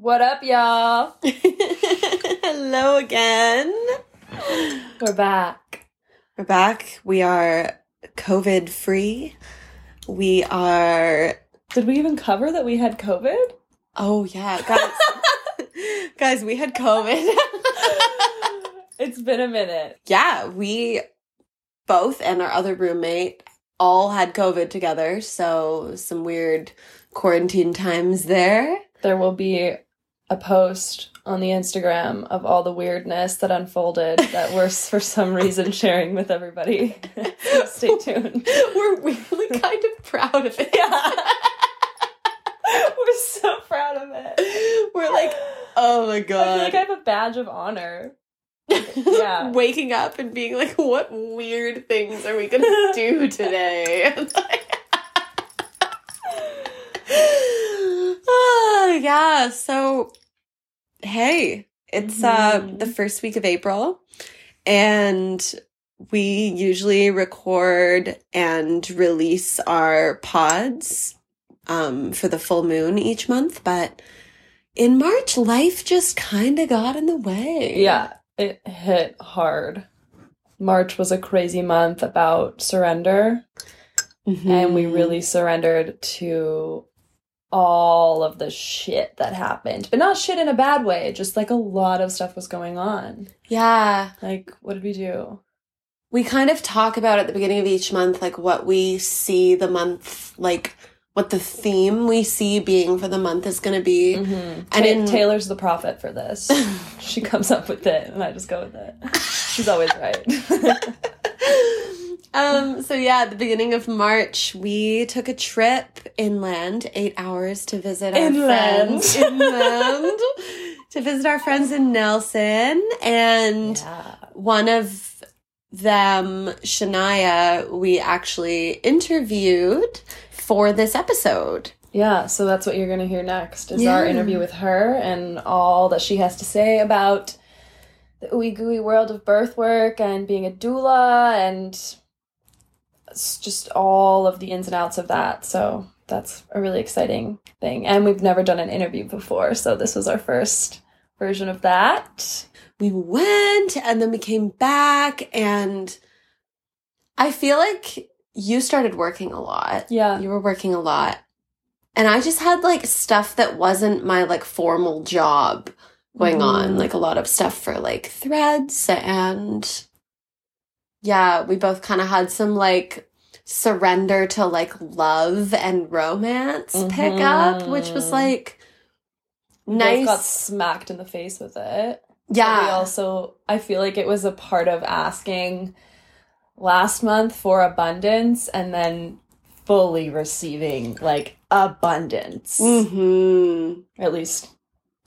What up, y'all? Hello again. We're back. We're back. We are COVID free. We are. Did we even cover that we had COVID? Oh, yeah. Guys, guys we had COVID. it's been a minute. Yeah, we both and our other roommate all had COVID together. So, some weird quarantine times there. There will be a post on the Instagram of all the weirdness that unfolded that we're for some reason sharing with everybody. so stay tuned. We're really kind of proud of it. Yeah. we're so proud of it. We're like, oh my god. I feel like I have a badge of honor. Yeah. Waking up and being like, what weird things are we gonna do today? oh yeah, so hey, it's uh Mhm. the first week of April and we usually record and release our pods um for the full moon each month, but in March life just kind of got in the way. Yeah, it hit hard. March was a crazy month about surrender, and we Mhm. really surrendered to all of the shit that happened. But not shit in a bad way, just like a lot of stuff was going on. Yeah. Like, what did we do? We kind of talk about at the beginning of each month, like what we see the month, like what the theme we see being for the month is going to be. Mm-hmm. And And in- Taylor's the prophet for this. she comes up with it, and I just go with it. She's always right. um, so yeah, at the beginning of March, we took a trip inland, eight hours to visit our Inland. friends inland, to visit our friends in Nelson, and yeah. one of them, Shania, we actually interviewed for this episode. Yeah, so that's what you're going to hear next is our interview with her and all that she has to say about the ooey gooey world of birth work and being a doula and just all of the ins and outs of that. So that's a really exciting thing. And we've never done an interview before, so this was our first version of that. we went and then we came back and I feel like you started working a lot. Yeah. You were working a lot. And I just had like stuff that wasn't my like formal job going on, Mhm. like a lot of stuff for like threads and yeah, we both kind of had some like surrender to like love and romance pick up, which was like We nice. got smacked in the face with it. yeah. But we also, I feel like it was a part of asking last month for abundance and then fully receiving like abundance. hmm At least,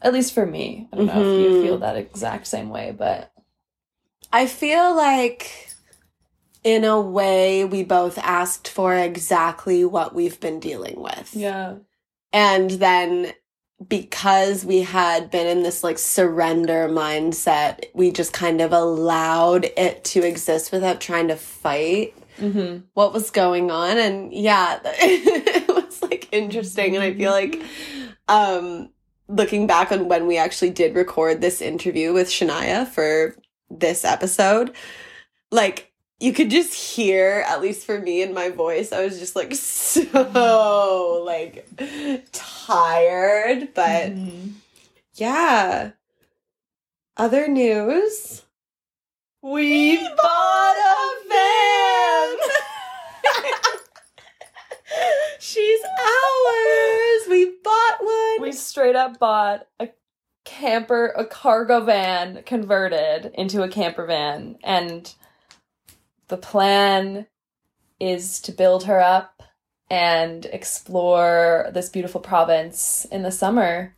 at least for me. I don't know if you Mhm. feel that exact same way, but I feel like, in a way, we both asked for exactly what we've been dealing with. yeah, And then because we had been in this like surrender mindset, we just kind of allowed it to exist without trying to fight hmm what was going on. And yeah, it was like interesting. And I feel like, um, looking back on when we actually did record this interview with Shania for this episode, like you could just hear, at least for me in my voice, I was just like so like tired. But Mm-hmm. yeah. Other news. We bought a van! She's ours! We bought one! we straight up bought a camper, a cargo van converted into a camper van, and the plan is to build her up and explore this beautiful province in the summer.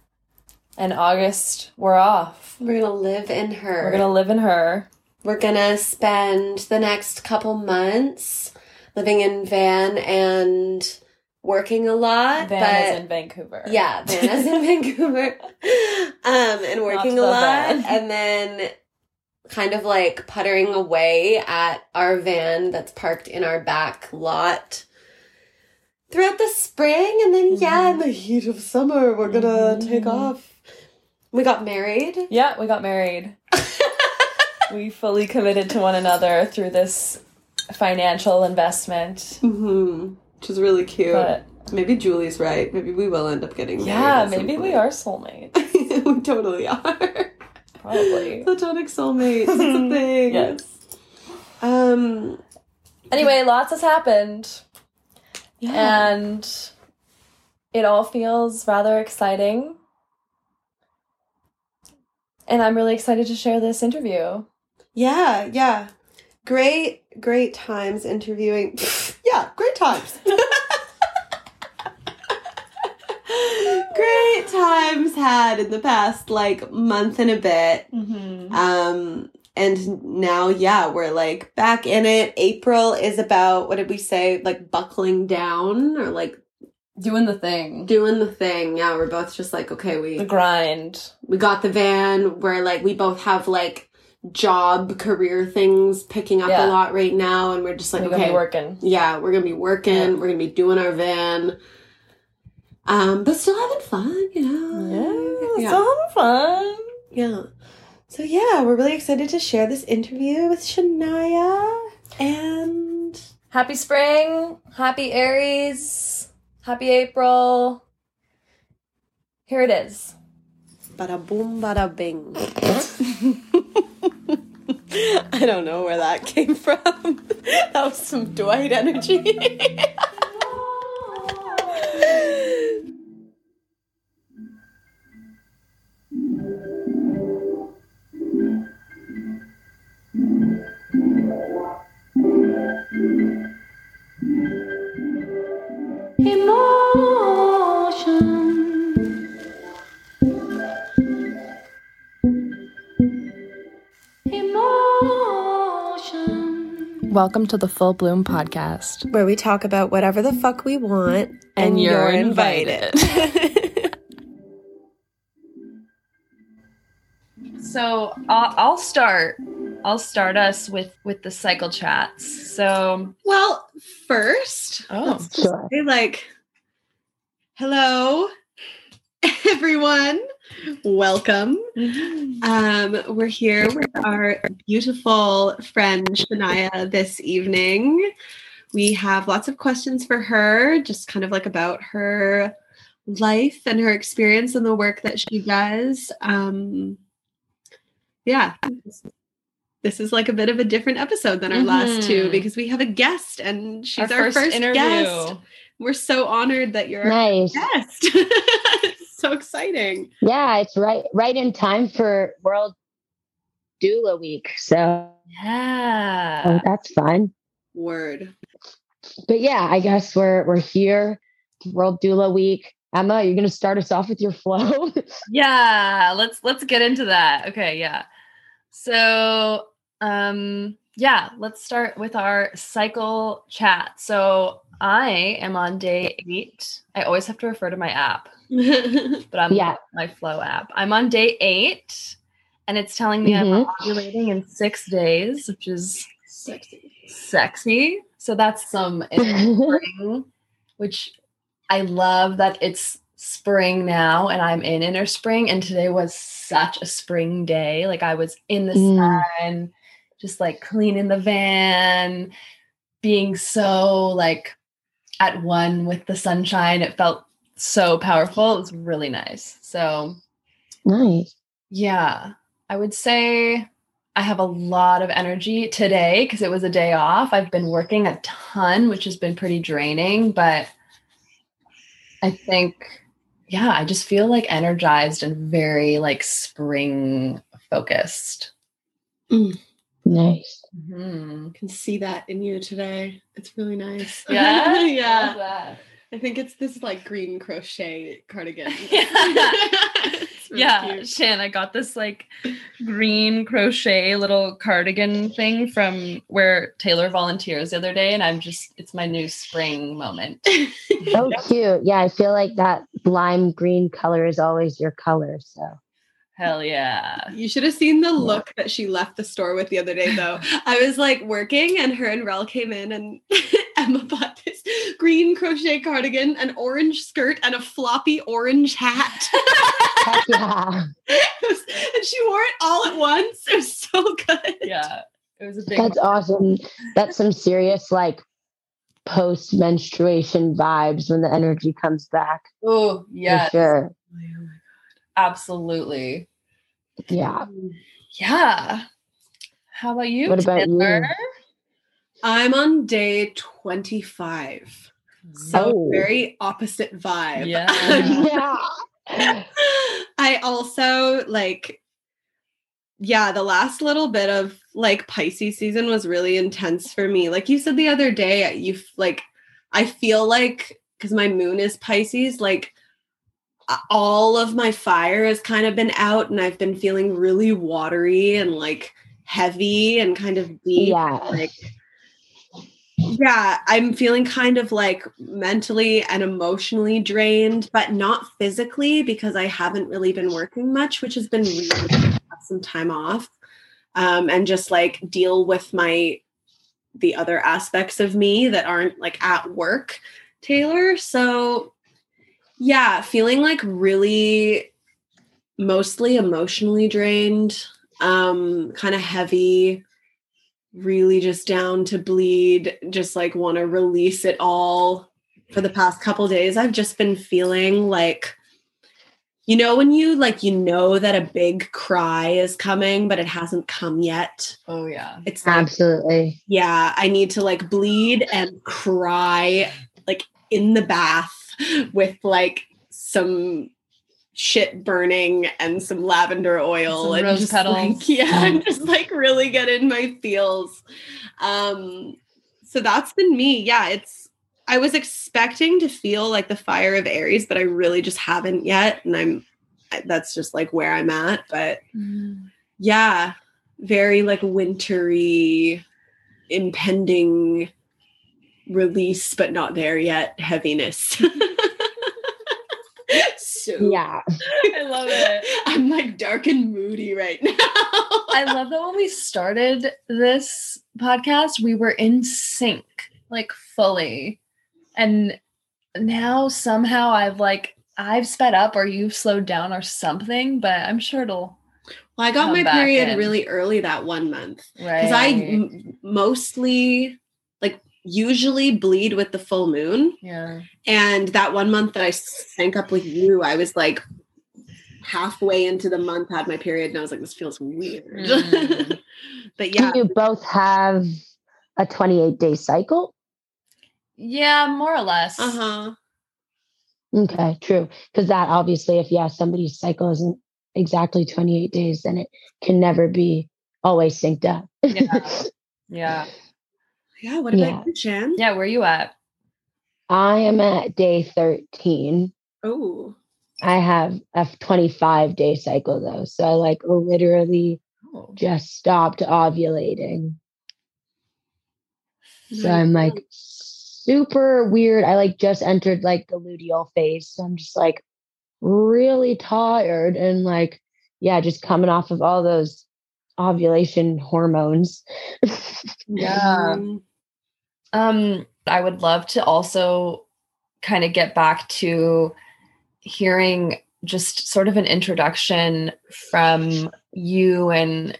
And August, we're off. We're gonna live in her. We're gonna live in her. We're gonna spend the next couple months living in van and working a lot. Van but is in Vancouver. yeah, Van is in Vancouver. Um, and working a lot. van. And then kind of like puttering away at our van that's parked in our back lot throughout the spring. And then, yeah, in the heat of summer, we're gonna Mhm. take off We got married. Yeah, we got married. we fully committed to one another through this financial investment. Mm-hmm. Which is really cute. But maybe Julie's right. Maybe we will end up getting married. yeah, maybe we point. are soulmates. we totally are. Probably. Platonic soulmates. It's a thing. Yes. Um. Anyway, lots has happened. Yeah. and it all feels rather exciting. And I'm really excited to share this interview. Yeah, yeah. Great, great times interviewing. yeah, great times. Times had in the past like month and a bit. Mm-hmm. Um and now yeah, we're like back in it. April is about what did we say? Like buckling down or like Doing the thing, doing the thing. Yeah, we're both just like okay, we the grind. we got the van where like we both have like job career things picking up Yeah. a lot right now and we're just like We're gonna okay be working. yeah we're gonna be working Yeah. we're gonna be doing our van um but still having fun you know Yeah, so having fun. yeah so yeah we're really excited to share this interview with Shania and Happy spring, happy Aries, happy April. Here it is. bada boom bada bing I don't know where that came from. that was some Dwight energy. Emotion. Welcome to the Full Bloom podcast. Where we talk about whatever the fuck we want, And you're invited. So I'll, I'll start. I'll start us with with the cycle chats. So well, first, Oh. Sure. say like, hello, everyone. Welcome. Um, we're here with our beautiful friend Shania this evening. We have lots of questions for her, just kind of like about her life and her experience and the work that she does. Um, yeah, this is like a bit of a different episode than our last two Mhm. because we have a guest and she's our, our, first, interview. guest. We're so honored that you're our guest. so exciting. Yeah, it's right right in time for World Doula Week. So Yeah. oh, that's fun. Word. But yeah, I guess we're we're here. World Doula Week. Emma, you're gonna start us off with your flow. Yeah, let's let's get into that. Okay, yeah. So, um yeah, let's start with our cycle chat. So, I am on day 8. I always have to refer to my app, but I'm Yeah. my flow app. I'm on day 8 and it's telling me I'm Mhm. ovulating in 6 days, which is Sexy. sexy. So that's some spring, which I love that it's spring now and I'm in inner spring. And today was such a spring day. Like I was in the Mm. sun, just like cleaning the van, being so like at one with the sunshine. It felt so powerful. It was really nice. So nice. yeah, I would say I have a lot of energy today because it was a day off. I've been working a ton, which has been pretty draining, but I think, yeah, I just feel like energized and very like spring focused. Mm. Nice. Mhm. can see that in you today. It's really nice. Yeah, yeah. Love. I think it's this like green crochet cardigan. Yeah. It's really yeah, cute. Shan, I got this like green crochet little cardigan thing from where Taylor volunteers the other day, and I'm just, it's my new spring moment. Oh cute. Yeah, I feel like that lime green color is always your color. So Hell yeah. You should have seen the look that she left the store with the other day, though. I was like working, and her and Rel came in, and Emma bought this green crochet cardigan, an orange skirt, and a floppy orange hat. heck Yeah. and she wore it all at once. It was so good. Yeah. It was a big That's awesome. That's some serious like post menstruation vibes when the energy comes back. Oh, oh yeah. Sure. Absolutely. Yeah. Yeah. How about you? What about you? Taylor? I'm on day 25. So Oh. very opposite vibe. Yeah. yeah. I also like yeah, the last little bit of like Pisces season was really intense for me. Like you said the other day, you f- like I feel like cuz my moon is Pisces, like a- all of my fire has kind of been out and I've been feeling really watery and like heavy and kind of deep Yeah. like yeah i'm feeling kind of like mentally and emotionally drained but not physically because i haven't really been working much which has been really have some time off um, and just like deal with my the other aspects of me that aren't like at work taylor so yeah feeling like really mostly emotionally drained um kind of heavy really just down to bleed, just like want to release it all. For the past couple days, I've just been feeling like you know when you like you know that a big cry is coming but it hasn't come yet. Oh, yeah. It's like Absolutely. yeah, I need to like bleed and cry like in the bath with like some shit burning and some lavender oil Some and rose just petals. like yeah, and just like really get in my feels. Um so that's been me. Yeah, it's I was expecting to feel like the fire of Aries, but I really just haven't yet and I'm that's just like where I'm at, but yeah very like wintry impending release but not there yet heaviness so Yeah. I love it. i'm like dark and moody right now I love that when we started this podcast, we were in sync, like fully. And now somehow I've like, I've sped up or you've slowed down or something, but I'm sure it'll, well i got Come my period in. really early that one month right? because i m- mostly usually bleed with the full moon yeah. And that one month that I sank up with you, I was like halfway into the month, had my period, and I was like, this feels weird. Mm. but yeah, Do you both have a 28 day cycle? Yeah, more or less. uh huh. Okay, true. Because that obviously, if yeah, somebody's cycle isn't exactly 28 days, then it can never be always synced up. Yeah. Yeah. Yeah. What about Yeah. you, Shan? Yeah. Where are you at? I am at day 13. Oh, I have a 25 day cycle though. So I like literally Oh. just stopped ovulating. So I'm like super weird. I like just entered like the luteal phase. So I'm just like really tired and like, yeah, just coming off of all those ovulation hormones. Yeah. Mm, Um, I would love to also kind of get back to hearing just sort of an introduction from you and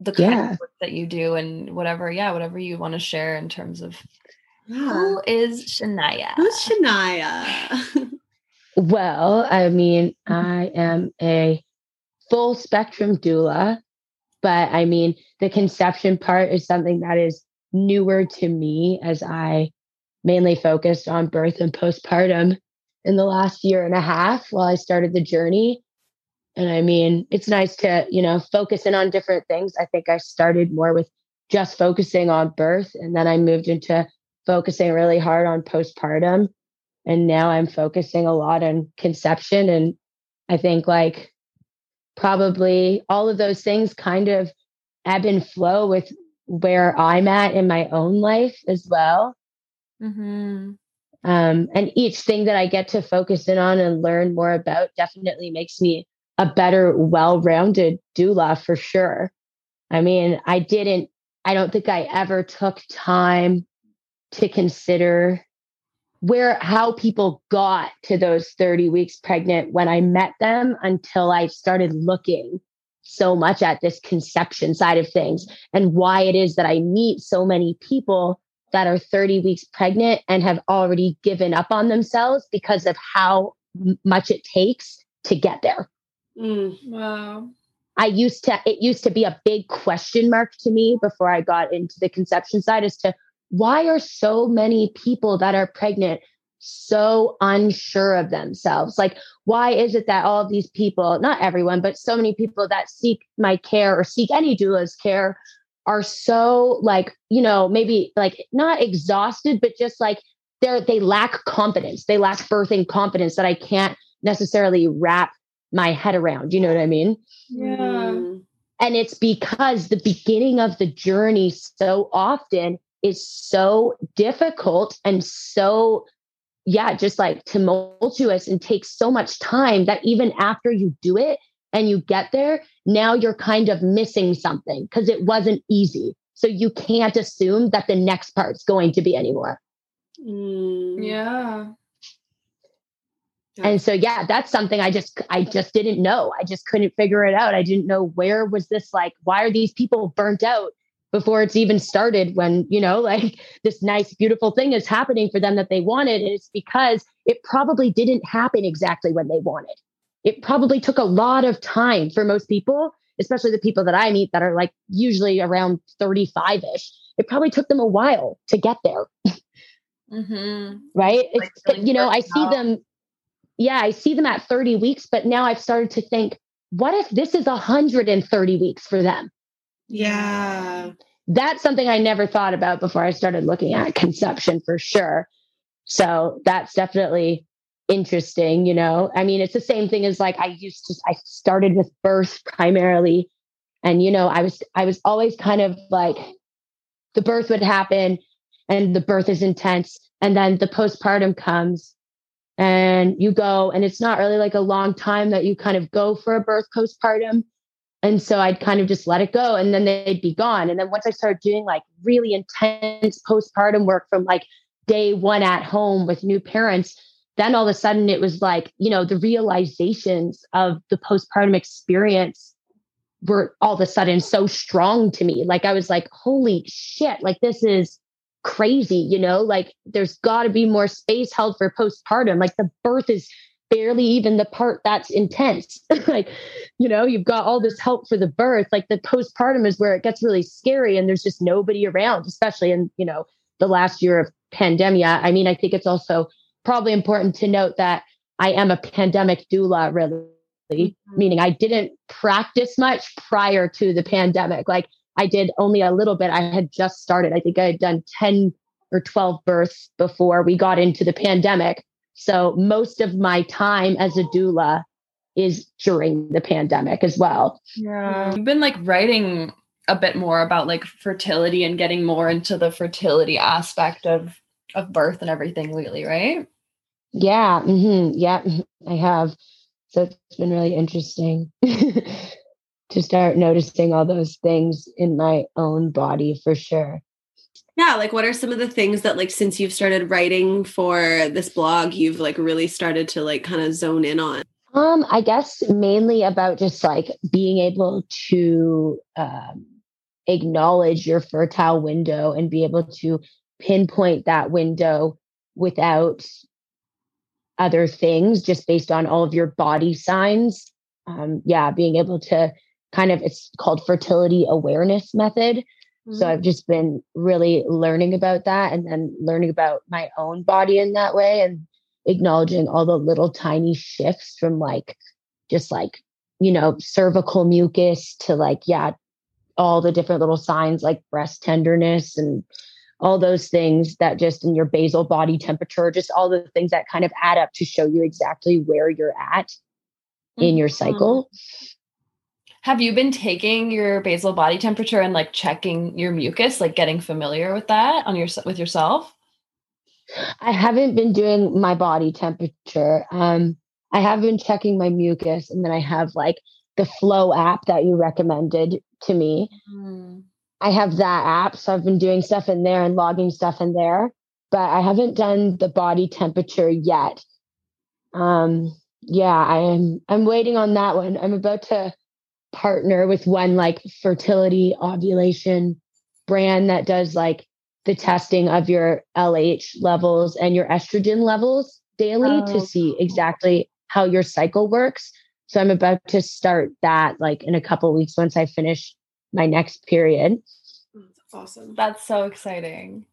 the kind Yeah. of work that you do and whatever, yeah, whatever you want to share in terms of yeah. who is Shania. Who's Shania? Well, I mean, I am a full spectrum doula, but I mean, the conception part is something that is newer to me as I mainly focused on birth and postpartum in the last year and a half while I started the journey. And I mean, it's nice to, you know, focus in on different things. I think I started more with just focusing on birth, and then I moved into focusing really hard on postpartum and now i'm focusing a lot on conception and i think like probably all of those things kind of ebb and flow with where i'm at in my own life as well Mm-hmm. um, and each thing that i get to focus in on and learn more about definitely makes me a better well-rounded doula for sure i mean i didn't i don't think i ever took time to consider where how people got to those 30 weeks pregnant when I met them until I started looking so much at this conception side of things and why it is that I meet so many people that are 30 weeks pregnant and have already given up on themselves because of how much it takes to get there. Mm. Wow. I used to, it used to be a big question mark to me before I got into the conception side as to why are so many people that are pregnant so unsure of themselves? Like, why is it that all of these people, not everyone, but so many people that seek my care or seek any doula's care are so like, you know, maybe like not exhausted, but just like they're, they lack confidence. They lack birthing confidence that I can't necessarily wrap my head around. You know what I mean? Yeah. Mm. And it's because the beginning of the journey so often is so difficult and so yeah just like tumultuous and takes so much time that even after you do it and you get there now you're kind of missing something because it wasn't easy. So you can't assume that the next part's going to be anymore. Mm. yeah. And so yeah that's something i just i just didn't know. I just couldn't figure it out. I didn't know where was this like why are these people burnt out before it's even started when you know like this nice beautiful thing is happening for them that they wanted and it's because it probably didn't happen exactly when they wanted. It probably took a lot of time for most people especially the people that i meet that are like usually around 35ish it probably took them a while to get there. Mm-hmm. right? Like, you know i see them yeah i see them at 30 weeks but now i've started to think what if this is 130 weeks for them yeah. That's something I never thought about before I started looking at conception for sure. So that's definitely interesting, you know. I mean, it's the same thing as like I used to I started with birth primarily and you know, I was I was always kind of like the birth would happen and the birth is intense and then the postpartum comes and you go and it's not really like a long time that you kind of go for a birth postpartum and so I'd kind of just let it go and then they'd be gone. And then once I started doing like really intense postpartum work from like day one at home with new parents, then all of a sudden it was like, you know, the realizations of the postpartum experience were all of a sudden so strong to me. Like I was like, holy shit, like this is crazy, you know, like there's got to be more space held for postpartum. Like the birth is barely even the part that's intense. like, you know, you've got all this help for the birth. Like the postpartum is where it gets really scary and there's just nobody around, especially in, you know, the last year of pandemic. I mean, I think it's also probably important to note that I am a pandemic doula, really, mm-hmm. meaning I didn't practice much prior to the pandemic. Like I did only a little bit. I had just started. I think I had done 10 or 12 births before we got into the pandemic. So most of my time as a doula is during the pandemic as well. Yeah. You've been like writing a bit more about like fertility and getting more into the fertility aspect of of birth and everything lately, right? Yeah. Mm-hmm, yeah, I have. So it's been really interesting to start noticing all those things in my own body for sure yeah like what are some of the things that like since you've started writing for this blog you've like really started to like kind of zone in on? Um i guess mainly about just like being able to um, acknowledge your fertile window and be able to pinpoint that window without other things just based on all of your body signs. Um yeah being able to kind of it's called fertility awareness method Mm-hmm. So I've just been really learning about that and then learning about my own body in that way and acknowledging all the little tiny shifts from like just like, you know, cervical mucus to like, yeah, all the different little signs like breast tenderness and all those things that just in your basal body temperature, just all the things that kind of add up to show you exactly where you're at in your mm-hmm. cycle. Have you been taking your basal body temperature and like checking your mucus, like getting familiar with that on your with yourself? I haven't been doing my body temperature. Um, I have been checking my mucus, and then I have like the Flow app that you recommended to me. Mm. I have that app, so I've been doing stuff in there and logging stuff in there. but I haven't done the body temperature yet. Um, yeah, I am. I'm waiting on that one. I'm about to partner with one like fertility ovulation brand that does like the testing of your LH levels and your estrogen levels daily oh. to see exactly how your cycle works. So I'm about to start that like in a couple weeks once I finish my next period. That's awesome. That's so exciting.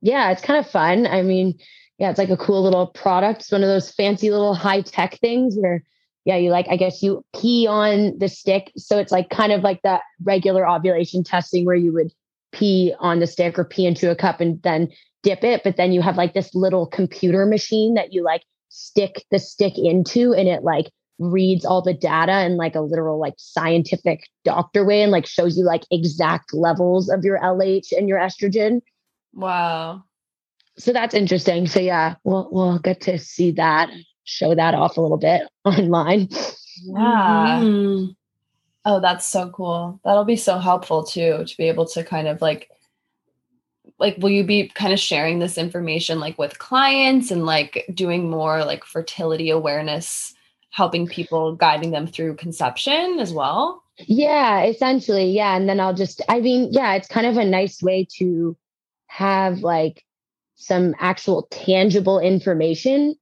Yeah, it's kind of fun. I mean, yeah, it's like a cool little product. It's one of those fancy little high tech things where, yeah, you like, I guess you pee on the stick. So it's like kind of like that regular ovulation testing where you would pee on the stick or pee into a cup and then dip it. But then you have like this little computer machine that you like stick the stick into and it like reads all the data in like a literal like scientific doctor way and like shows you like exact levels of your LH and your estrogen. Wow. So that's interesting. So yeah, we'll we'll get to see that, show that off a little bit online. Yeah. Mm-hmm. Oh, that's so cool. That'll be so helpful too to be able to kind of like like will you be kind of sharing this information like with clients and like doing more like fertility awareness helping people guiding them through conception as well yeah essentially yeah and then i'll just i mean yeah it's kind of a nice way to have like some actual tangible information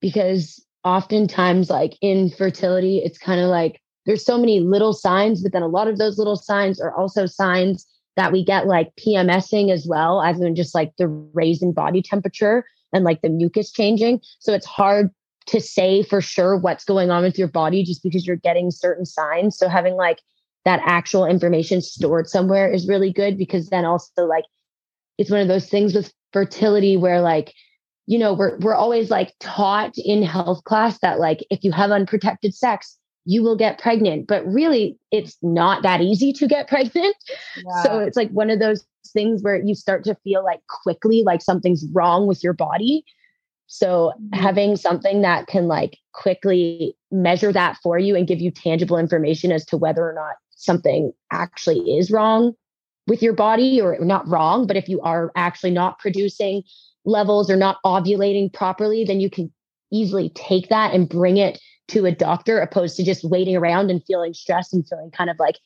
because oftentimes like in fertility it's kind of like there's so many little signs but then a lot of those little signs are also signs that we get like PMSing as well, as in just like the raise in body temperature and like the mucus changing. So it's hard to say for sure what's going on with your body just because you're getting certain signs. So having like that actual information stored somewhere is really good because then also like it's one of those things with fertility where like you know we're we're always like taught in health class that like if you have unprotected sex you will get pregnant. But really, it's not that easy to get pregnant. Yeah. So it's like one of those things where you start to feel like quickly like something's wrong with your body. So mm-hmm. having something that can like quickly measure that for you and give you tangible information as to whether or not something actually is wrong with your body or not wrong, but if you are actually not producing levels are not ovulating properly, then you can easily take that and bring it to a doctor opposed to just waiting around and feeling stressed and feeling kind of like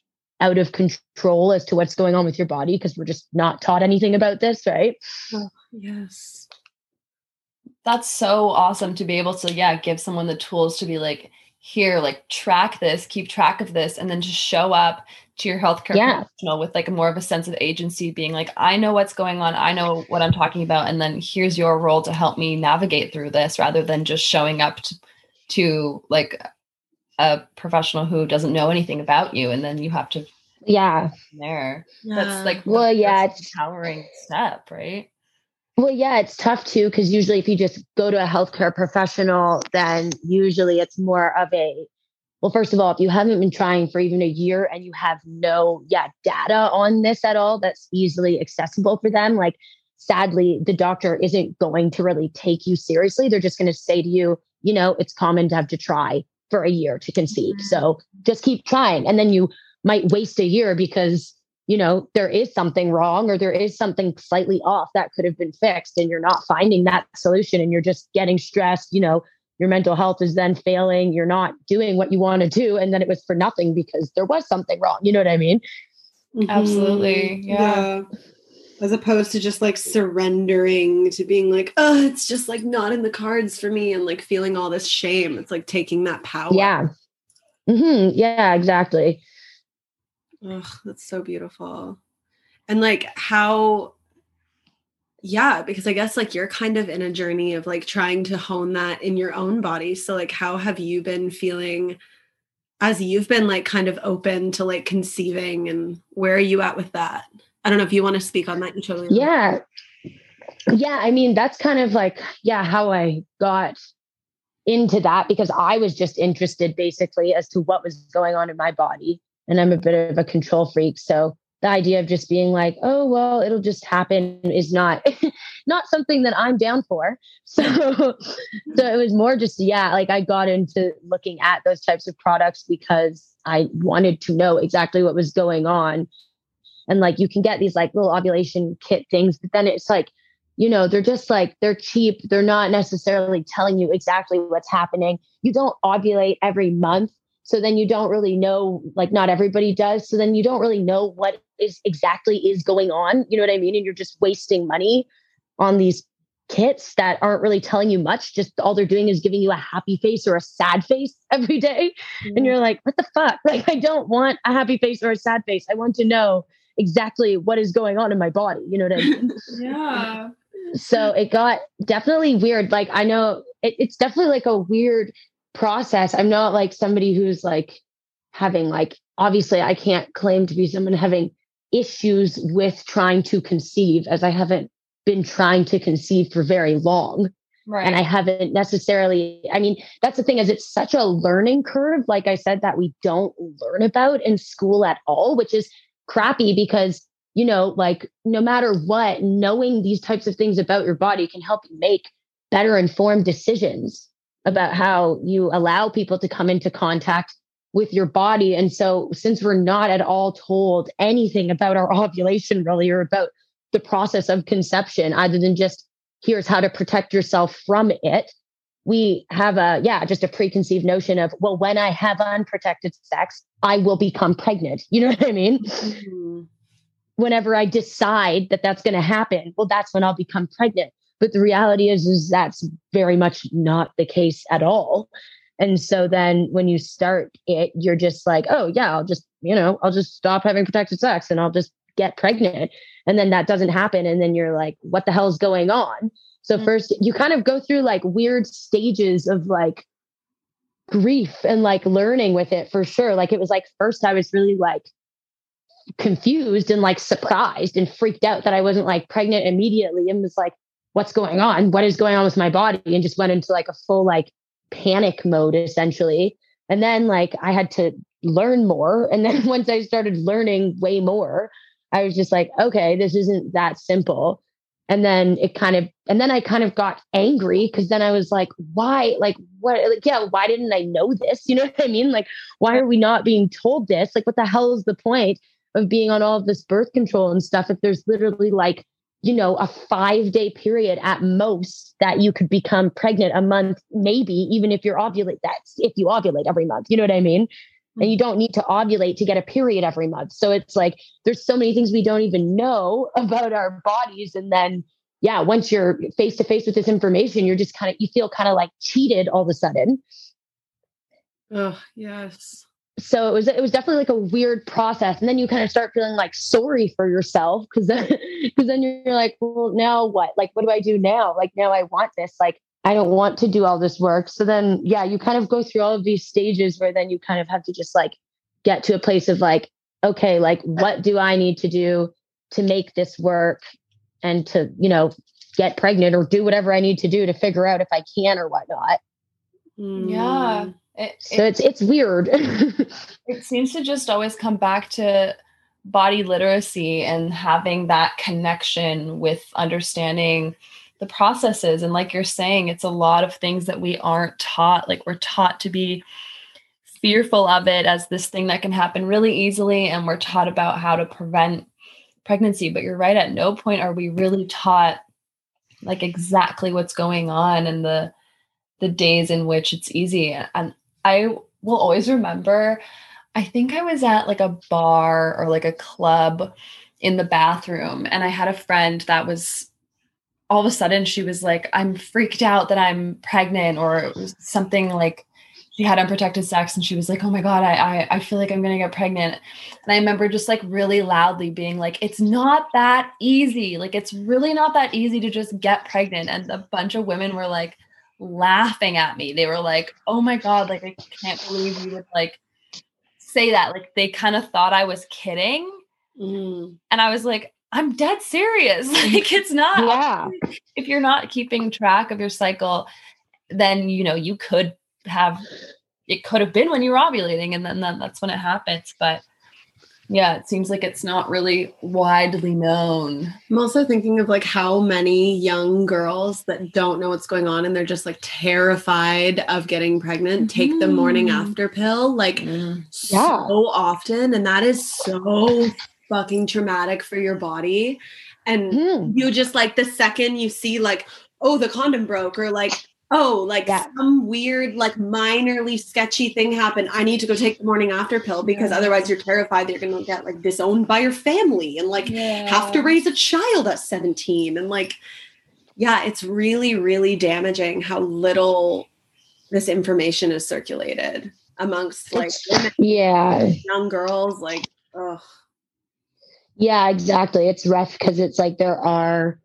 out of control as to what's going on with your body because we're just not taught anything about this, right? Oh, yes. That's so awesome to be able to, yeah, give someone the tools to be like, here, like track this, keep track of this, and then just show up to your healthcare yeah. professional with like more of a sense of agency, being like, I know what's going on, I know what I'm talking about, and then here's your role to help me navigate through this rather than just showing up to to like a professional who doesn't know anything about you and then you have to yeah. there. Yeah. that's like well yeah it's empowering step right? Well yeah it's tough too because usually if you just go to a healthcare professional then usually it's more of a well first of all if you haven't been trying for even a year and you have no yeah data on this at all that's easily accessible for them like sadly the doctor isn't going to really take you seriously they're just going to say to you you know, it's common to have to try for a year to conceive. Mm-hmm. So just keep trying. And then you might waste a year because, you know, there is something wrong or there is something slightly off that could have been fixed and you're not finding that solution and you're just getting stressed, you know, your mental health is then failing, you're not doing what you want to do and then it was for nothing because there was something wrong. You know what I mean? Absolutely. Yeah. yeah as opposed to just like surrendering to being like oh it's just like not in the cards for me and like feeling all this shame it's like taking that power yeah mm-hmm. yeah exactly oh that's so beautiful and like how yeah because i guess like you're kind of in a journey of like trying to hone that in your own body so like how have you been feeling as you've been like kind of open to like conceiving and where are you at with that I don't know if you want to speak on that. You totally. Yeah. Yeah. I mean, that's kind of like, yeah, how I got into that because I was just interested basically as to what was going on in my body. And I'm a bit of a control freak. So the idea of just being like, oh, well, it'll just happen is not, not something that I'm down for. So, so it was more just, yeah, like I got into looking at those types of products because I wanted to know exactly what was going on and like you can get these like little ovulation kit things but then it's like you know, they're just like, they're cheap. They're not necessarily telling you exactly what's happening. You don't ovulate every month. So then you don't really know, like, not everybody does. So then you don't really know what is exactly is going on. You know what I mean? And you're just wasting money on these kits that aren't really telling you much. Just all they're doing is giving you a happy face or a sad face every day. Mm-hmm. And you're like, what the fuck? Like, I don't want a happy face or a sad face. I want to know exactly what is going on in my body. You know what I mean? yeah. So it got definitely weird. Like, I know it, it's definitely like a weird process. I'm not like somebody who's like having, like, obviously, I can't claim to be someone having issues with trying to conceive as I haven't been trying to conceive for very long. Right. And I haven't necessarily, I mean, that's the thing is it's such a learning curve, like I said, that we don't learn about in school at all, which is crappy because, you know, like no matter what, knowing these types of things about your body can help you make better informed decisions about how you allow people to come into contact with your body. And so, since we're not at all told anything about our ovulation, really, or about the process of conception, other than just here's how to protect yourself from it, we have a, yeah, just a preconceived notion of, well, when I have unprotected sex, I will become pregnant. You know what I mean? Mm-hmm. Whenever I decide that that's going to happen, well, that's when I'll become pregnant. But the reality is, is that's very much not the case at all. And so then when you start it, you're just like, oh, yeah, I'll just, you know, I'll just stop having protected sex and I'll just get pregnant. And then that doesn't happen. And then you're like, what the hell is going on? So, mm-hmm. first, you kind of go through like weird stages of like grief and like learning with it for sure. Like, it was like, first, I was really like, confused and like surprised and freaked out that I wasn't like pregnant immediately and was like, what's going on? What is going on with my body? And just went into like a full like panic mode essentially. And then like I had to learn more. And then once I started learning way more, I was just like, okay, this isn't that simple. And then it kind of, and then I kind of got angry because then I was like, why? Like, what? Like, yeah, why didn't I know this? You know what I mean? Like, why are we not being told this? Like, what the hell is the point of being on all of this birth control and stuff if there's literally like you know, a five day period at most that you could become pregnant a month, maybe even if you're ovulate, that's if you ovulate every month, you know what I mean? Mm-hmm. And you don't need to ovulate to get a period every month. So it's like there's so many things we don't even know about our bodies. And then, yeah, once you're face to face with this information, you're just kind of, you feel kind of like cheated all of a sudden. Oh, yes so it was it was definitely like a weird process. And then you kind of start feeling like sorry for yourself because then because then you're like well now what? Like what do i do now? Like now i want this. Like i don't want to do all this work. So then yeah you kind of go through all of these stages where then you kind of have to just like get to a place of like okay like what do i need to do to make this work and to you know get pregnant or do whatever i need to do to figure out if i can or whatnot? Mm. Yeah it, so it, it's it's weird. it seems to just always come back to body literacy and having that connection with understanding the processes. And like you're saying it's a lot of things that we aren't taught. Like we're taught to be fearful of it as this thing that can happen really easily and we're taught about how to prevent pregnancy. But you're right at no point are we really taught like exactly what's going on and the the days in which it's easy. And I will always remember, I think I was at like a bar or like a club in the bathroom, and I had a friend that was all of a sudden she was like, I'm freaked out that I'm pregnant, or something like she had unprotected sex and she was like, Oh my God, I, I, I feel like I'm gonna get pregnant. And I remember just like really loudly being like, It's not that easy. Like, it's really not that easy to just get pregnant. And a bunch of women were like, laughing at me. They were like, "Oh my god, like I can't believe you would like say that." Like they kind of thought I was kidding. Mm. And I was like, "I'm dead serious. like it's not yeah. if you're not keeping track of your cycle, then you know, you could have it could have been when you were ovulating and then, then that's when it happens, but yeah, it seems like it's not really widely known. I'm also thinking of like how many young girls that don't know what's going on and they're just like terrified of getting pregnant take the morning mm-hmm. after pill like mm. yeah. so often. And that is so fucking traumatic for your body. and Hmm. you just like the second you see like oh the condom broke or like oh like Yeah. some weird like minorly sketchy thing happened i need to go take the morning after pill because Yeah. otherwise you're terrified that you're gonna get like disowned by your family and like have to raise a child at 17 and like yeah it's really really damaging how little this information is circulated amongst like women, Yeah. young girls like ugh. Yeah, exactly. It's rough because it's like there are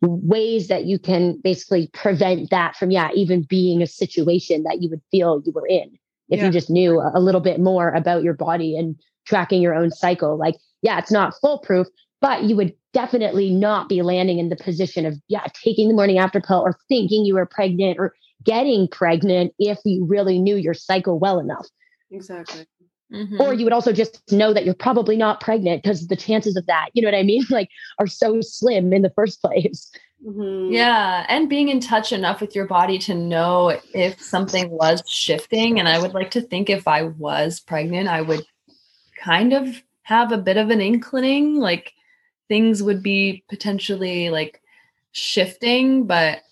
ways that you can basically prevent that from, yeah, even being a situation that you would feel you were in if Yeah. you just knew a little bit more about your body and tracking your own cycle. Like, yeah, it's not foolproof, but you would definitely not be landing in the position of, yeah, taking the morning after pill or thinking you were pregnant or getting pregnant if you really knew your cycle well enough exactly Mhm. or you would also just know that you're probably not pregnant because the chances of that, you know what I mean? Like are so slim in the first place. Mhm. Yeah, and being in touch enough with your body to know if something was shifting. And I would like to think if I was pregnant, I would kind of have a bit of an inclining, like things would be potentially like shifting, but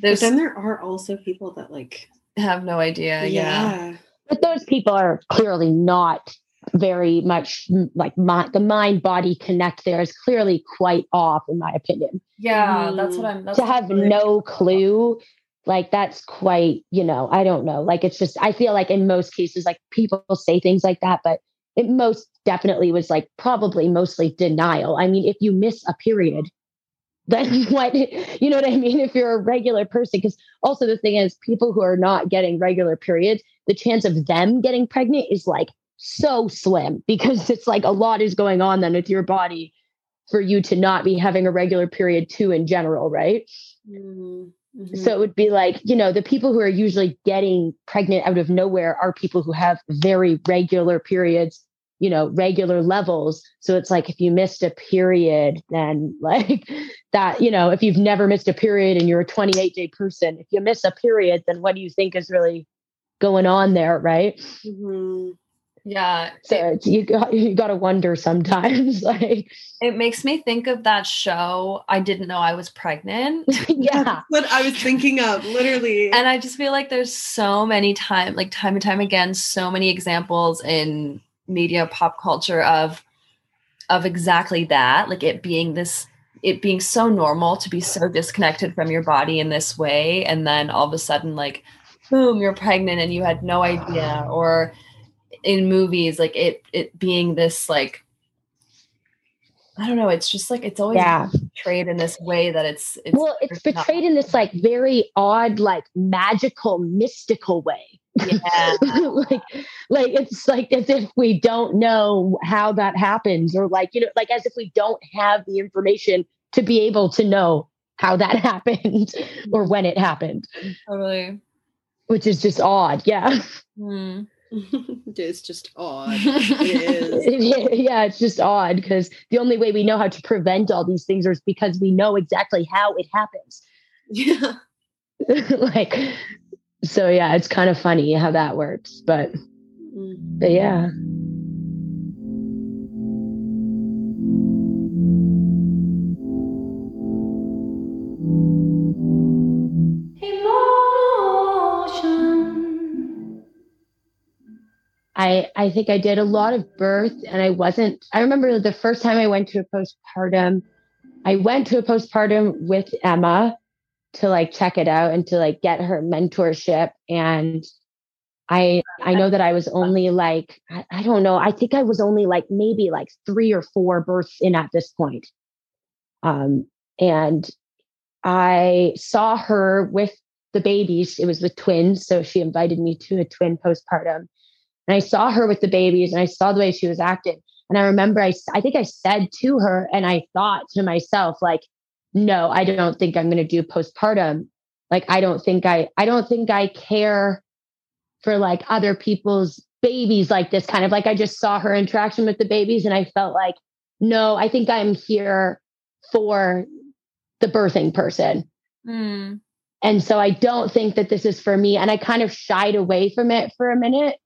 but then there are also people that like have no idea. Yeah. But those people are clearly not very much like my, the mind body connect there is clearly quite off in my opinion. Yeah, that's Mhm. what I'm that's to have really- no clue like that's quite you know i don't know like it's just i feel like in most cases like people say things like that but it most definitely was like probably mostly denial i mean if you miss a period then what you know what i mean if you're a regular person because also the thing is people who are not getting regular periods the chance of them getting pregnant is like so slim because it's like a lot is going on then with your body for you to not be having a regular period too in general right Mhm. so it would be like, you know, the people who are usually getting pregnant out of nowhere are people who have very regular periods, you know, regular levels. So it's like if you missed a period, then like that, you know, if you've never missed a period and you're a 28 day person, if you miss a period, then what do you think is really going on there? Right. Mhm. Yeah. So it's, you got, you got to wonder sometimes like, It makes me think of that show. I didn't know I was pregnant. yeah. That's what I was thinking of, literally. and I just feel like there's so many time, like time and time again, so many examples in media, pop culture of of exactly that. Like it being this, it being so normal to be so disconnected from your body in this way, and then all of a sudden, like, boom, you're pregnant and you had no idea. Ah. Or in movies, like it it being this like. I don't know. It's just like it's always Yeah. portrayed in this way that it's, it's Well, it's portrayed in this like very odd, like magical, mystical way. Yeah. like like it's like as if we don't know how that happens or like you know like as if we don't have the information to be able to know how that happened or when it happened totally. Which is just odd yeah Hmm. it is just odd. It is. yeah it's just odd because the only way we know how to prevent all these things is because we know exactly how it happens Yeah. like so yeah it's kind of funny how that works but Mm. but yeah I I think I did a lot of birth and I wasn't I remember the first time I went to a postpartum I went to a postpartum with Emma to like check it out and to like get her mentorship. And I I know that I was only like I, I don't know I think I was only like maybe like 3 or 4 births in at this point. Um and I saw her with the babies. It was with twins so she invited me to a twin postpartum and I saw her with the babies and I saw the way she was acting. And I remember I, I think I said to her and I thought to myself, like, no, I don't think I'm going to do postpartum. Like, I don't think I, I don't think I care for like other people's babies like this kind of like I just saw her interaction with the babies and I felt like, no, I think I'm here for the birthing person. Hmm. And so I don't think that this is for me. And I kind of shied away from it for a minute.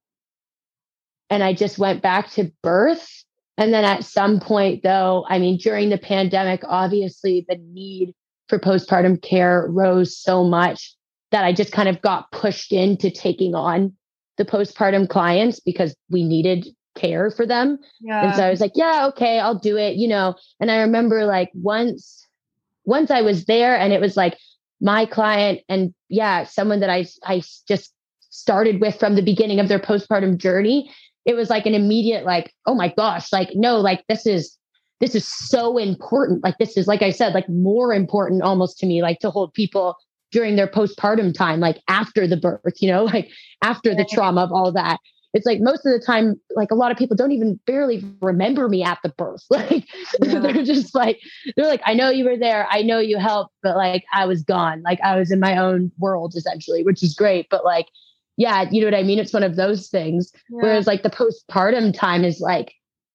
And I just went back to birth. And then at some point, though, I mean, during the pandemic, obviously the need for postpartum care rose so much that I just kind of got pushed into taking on the postpartum clients because we needed care for them. Yeah. And so I was like, yeah, okay, I'll do it, you know. And I remember like once once I was there and it was like my client and yeah, someone that I I just started with from the beginning of their postpartum journey, it was like an immediate like, oh my gosh, like no, like this is this is so important. Like this is like I said, like more important almost to me like to hold people during their postpartum time like after the birth, you know, like after the trauma of all that it's like most of the time like a lot of people don't even barely remember me at the birth like yeah. they're just like they're like i know you were there i know you helped but like i was gone like i was in my own world essentially which is great but like yeah you know what i mean it's one of those things yeah. whereas like the postpartum time is like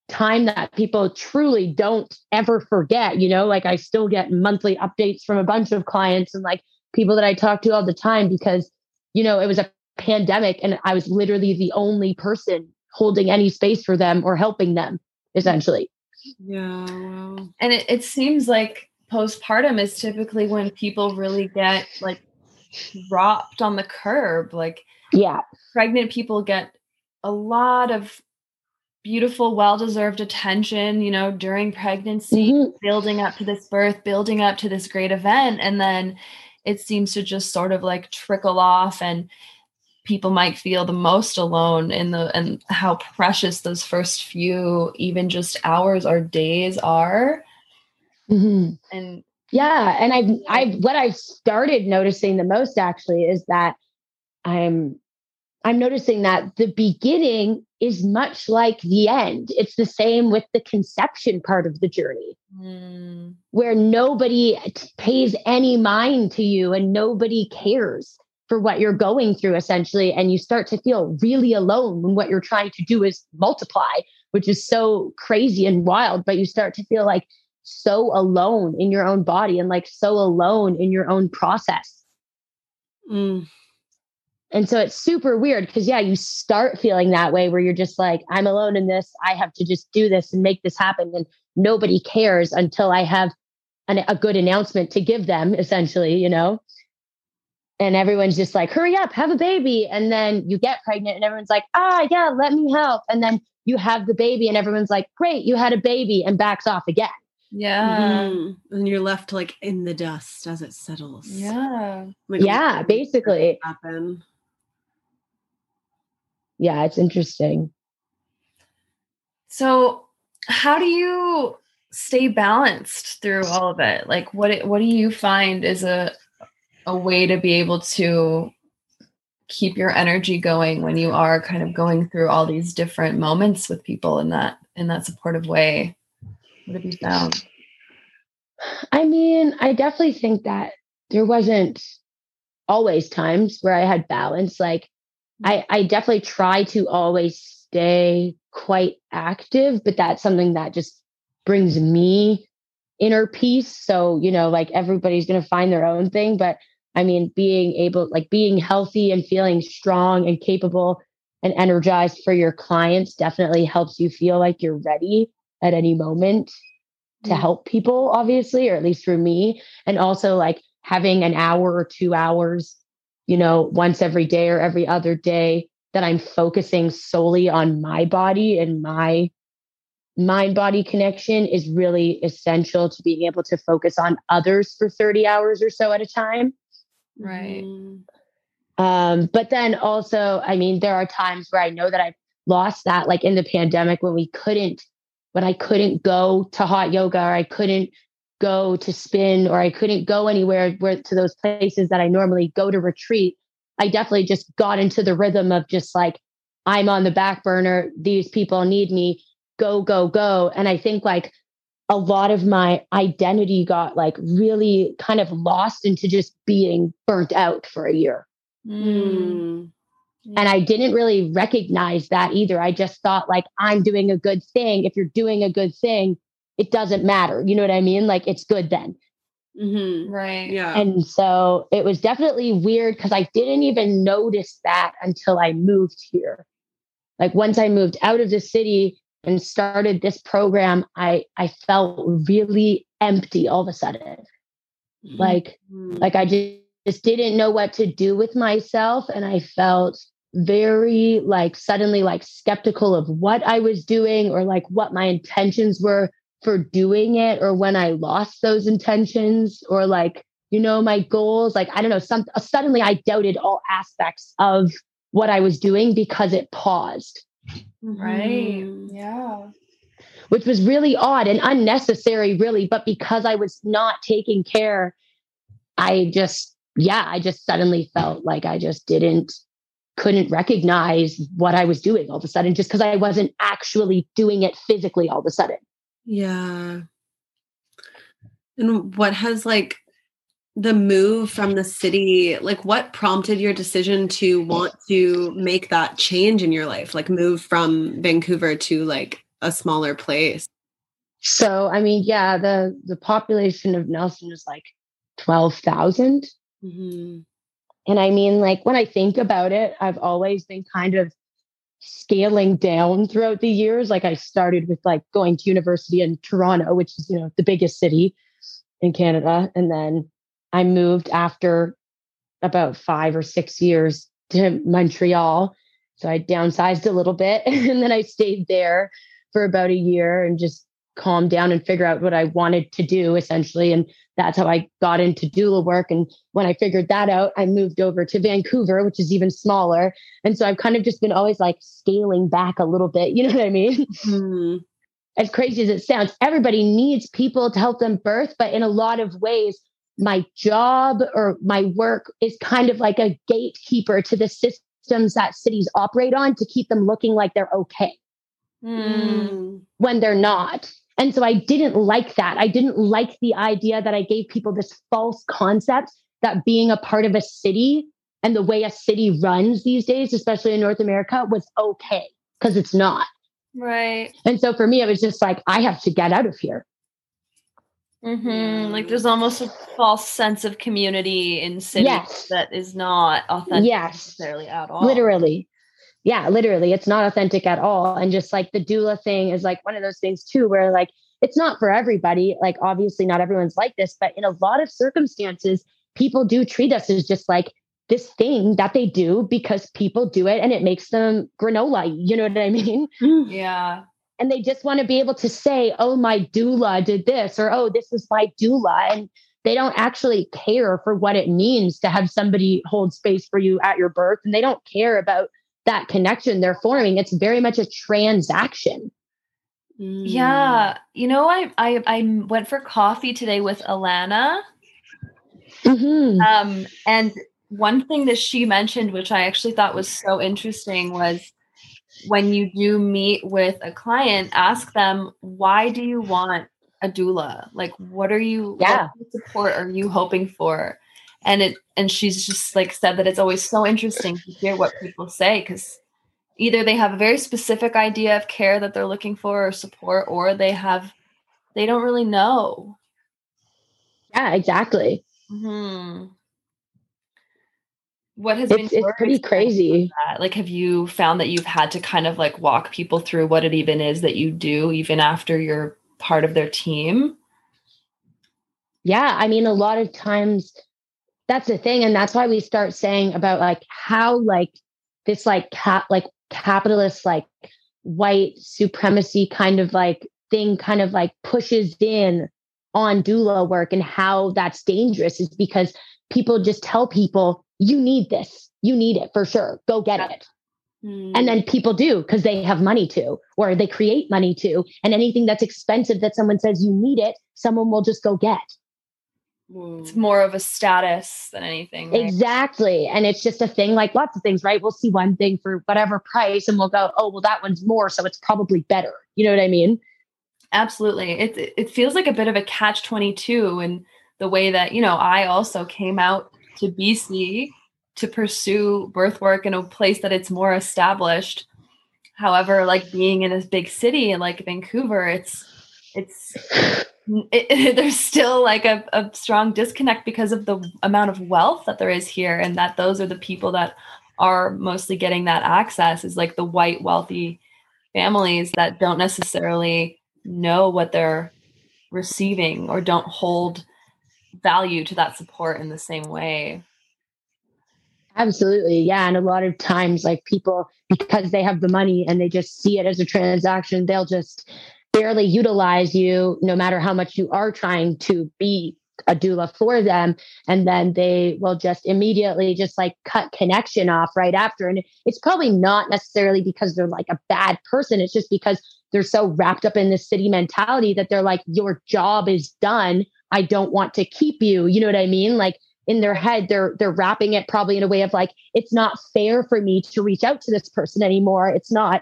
time that people truly don't ever forget you know like i still get monthly updates from a bunch of clients and like people that i talk to all the time because you know it was a pandemic and I was literally the only person holding any space for them or helping them essentially. Yeah. Wow. And it, it seems like postpartum is typically when people really get like dropped on the curb. Like, yeah, pregnant people get a lot of beautiful, well deserved attention, you know, during pregnancy, mm-hmm. building up to this birth, building up to this great event. And then it seems to just sort of like trickle off and people might feel the most alone in the and how precious those first few even just hours or days are mm-hmm. and yeah and i've i've what i've started noticing the most actually is that i'm i'm noticing that the beginning is much like the end it's the same with the conception part of the journey mm. where nobody pays any mind to you and nobody cares for what you're going through essentially and you start to feel really alone when what you're trying to do is multiply which is so crazy and wild but you start to feel like so alone in your own body and like so alone in your own process mm. And so it's super weird because yeah you start feeling that way where you're just like i'm alone in this i have to just do this and make this happen and nobody cares until i have an, a good announcement to give them essentially you know and everyone's just like, hurry up, have a baby. And then you get pregnant and everyone's like, ah, yeah, let me help. And then you have the baby and everyone's like, great, you had a baby and backs off again. Yeah. Mm-hmm. And you're left like in the dust as it settles. Yeah. Like, yeah, basically. Happen. Yeah, it's interesting. So, how do you stay balanced through all of it? Like what what do you find is a a way to be able to keep your energy going when you are kind of going through all these different moments with people in that in that supportive way what have you found i mean i definitely think that there wasn't always times where i had balance like i i definitely try to always stay quite active but that's something that just brings me inner peace so you know like everybody's going to find their own thing but I mean, being able, like being healthy and feeling strong and capable and energized for your clients definitely helps you feel like you're ready at any moment to mm. help people, obviously, or at least for me. And also, like having an hour or two hours, you know, once every day or every other day that I'm focusing solely on my body and my mind body connection is really essential to being able to focus on others for 30 hours or so at a time. Right. Mm-hmm. Um, but then also, I mean, there are times where I know that I've lost that, like in the pandemic when we couldn't, when I couldn't go to hot yoga or I couldn't go to spin or I couldn't go anywhere where to those places that I normally go to retreat. I definitely just got into the rhythm of just like, I'm on the back burner. These people need me. Go, go, go. And I think like a lot of my identity got like really kind of lost into just being burnt out for a year. Mm. And I didn't really recognize that either. I just thought like I'm doing a good thing. If you're doing a good thing, it doesn't matter. You know what I mean? Like it's good then. Mm-hmm. Right. Yeah. And so it was definitely weird because I didn't even notice that until I moved here. Like once I moved out of the city and started this program, I I felt really empty all of a sudden. Mm-hmm. Like like I just, just didn't know what to do with myself and I felt very like suddenly like skeptical of what I was doing or like what my intentions were for doing it or when I lost those intentions or like you know my goals like I don't know some suddenly I doubted all aspects of what I was doing because it paused Right. Mhm. Yeah. which was really odd and unnecessary really but because I was not taking care I just yeah I just suddenly felt like I just didn't couldn't recognize what I was doing all of a sudden just because I wasn't actually doing it physically all of a sudden Yeah. And what has like the move from the city, like what prompted your decision to want to make that change in your life? Like move from Vancouver to like a smaller place? So I mean, yeah, the the population of Nelson is like twelve thousand, Mhm. and I mean, like when I think about it, I've always been kind of scaling down throughout the years. Like I started with like going to university in Toronto, which is you know the biggest city in Canada, and then I moved after about five or six years to Montreal. So I downsized a little bit, and then I stayed there for about a year and just calm down and figure out what I wanted to do essentially. And that's how I got into doula work. And when I figured that out, I moved over to Vancouver, which is even smaller. And so I've kind of just been always like scaling back a little bit. You know what I mean? Mhm. As crazy as it sounds, everybody needs people to help them birth. But in a lot of ways, my job or my work is kind of like a gatekeeper to the systems that cities operate on to keep them looking like they're okay Mm. Mm. when they're not. And so I didn't like that. I didn't like the idea that I gave people this false concept that being a part of a city and the way a city runs these days, especially in North America, was okay because it's not. Right. And so for me, it was just like, I have to get out of here. Mm-hmm. Like there's almost a false sense of community in cities Yes. that is not authentic Yes. necessarily at all. Literally. Yeah, literally. It's not authentic at all. And just like the doula thing is like one of those things too, where like it's not for everybody. Like obviously not everyone's like this, but in a lot of circumstances, people do treat us as just like this thing that they do because people do it and it makes them granola. You know what I mean? Mm. Yeah. And they just want to be able to say, oh, my doula did this, or oh, this is my doula. And they don't actually care for what it means to have somebody hold space for you at your birth. And they don't care about that connection they're forming. It's very much a transaction. Mm. Yeah. You know, I I I went for coffee today with Alana. Mhm. Um, and one thing that she mentioned, which I actually thought was so interesting, was when you do meet with a client, ask them, why do you want a doula? Like, what are you, what Yeah. support are you hoping for? And it, and she's just like said that it's always so interesting to hear what people say because either they have a very specific idea of care that they're looking for or support, or they have, they don't really know. Yeah, exactly. Hmm. What has been It's, it's pretty crazy. Like, have you found that you've had to kind of like walk people through what it even is that you do, even after you're part of their team? Yeah, I mean, a lot of times that's the thing, and that's why we start saying about like how like this like cap like capitalist like white supremacy kind of like thing kind of like pushes in on doula work and how that's dangerous is because people just tell people you need this. You need it for sure. Go get it. Mm. and then people do because they have money to or they create money to and anything that's expensive that someone says you need it someone will just go get It's more of a status than anything. right? Exactly. And it's just a thing like lots of things, right? We'll see one thing for whatever price and we'll go, oh, well, that one's more. So it's probably better. You know what I mean? Absolutely. It it feels like a bit of a catch 22 in the way that, you know, I also came out to BC to pursue birth work in a place that it's more established. However, like being in a big city like Vancouver, it's it's it, it- there's still like a, a strong disconnect because of the amount of wealth that there is here and that those are the people that are mostly getting that access is like the white wealthy families that don't necessarily know what they're receiving or don't hold value to that support in the same way. Absolutely. Yeah. And a lot of times, like people, because they have the money and they just see it as a transaction, they'll just barely utilize you no matter how much you are trying to be a doula for them. And then they will just immediately just like cut connection off right after. And it's probably not necessarily because they're like a bad person. It's just because they're so wrapped up in this city mentality that they're like your job is done. I don't want to keep you. You know what i mean? Like in their head they're they're wrapping it probably in a way of like it's not fair for me to reach out to this person anymore. It's not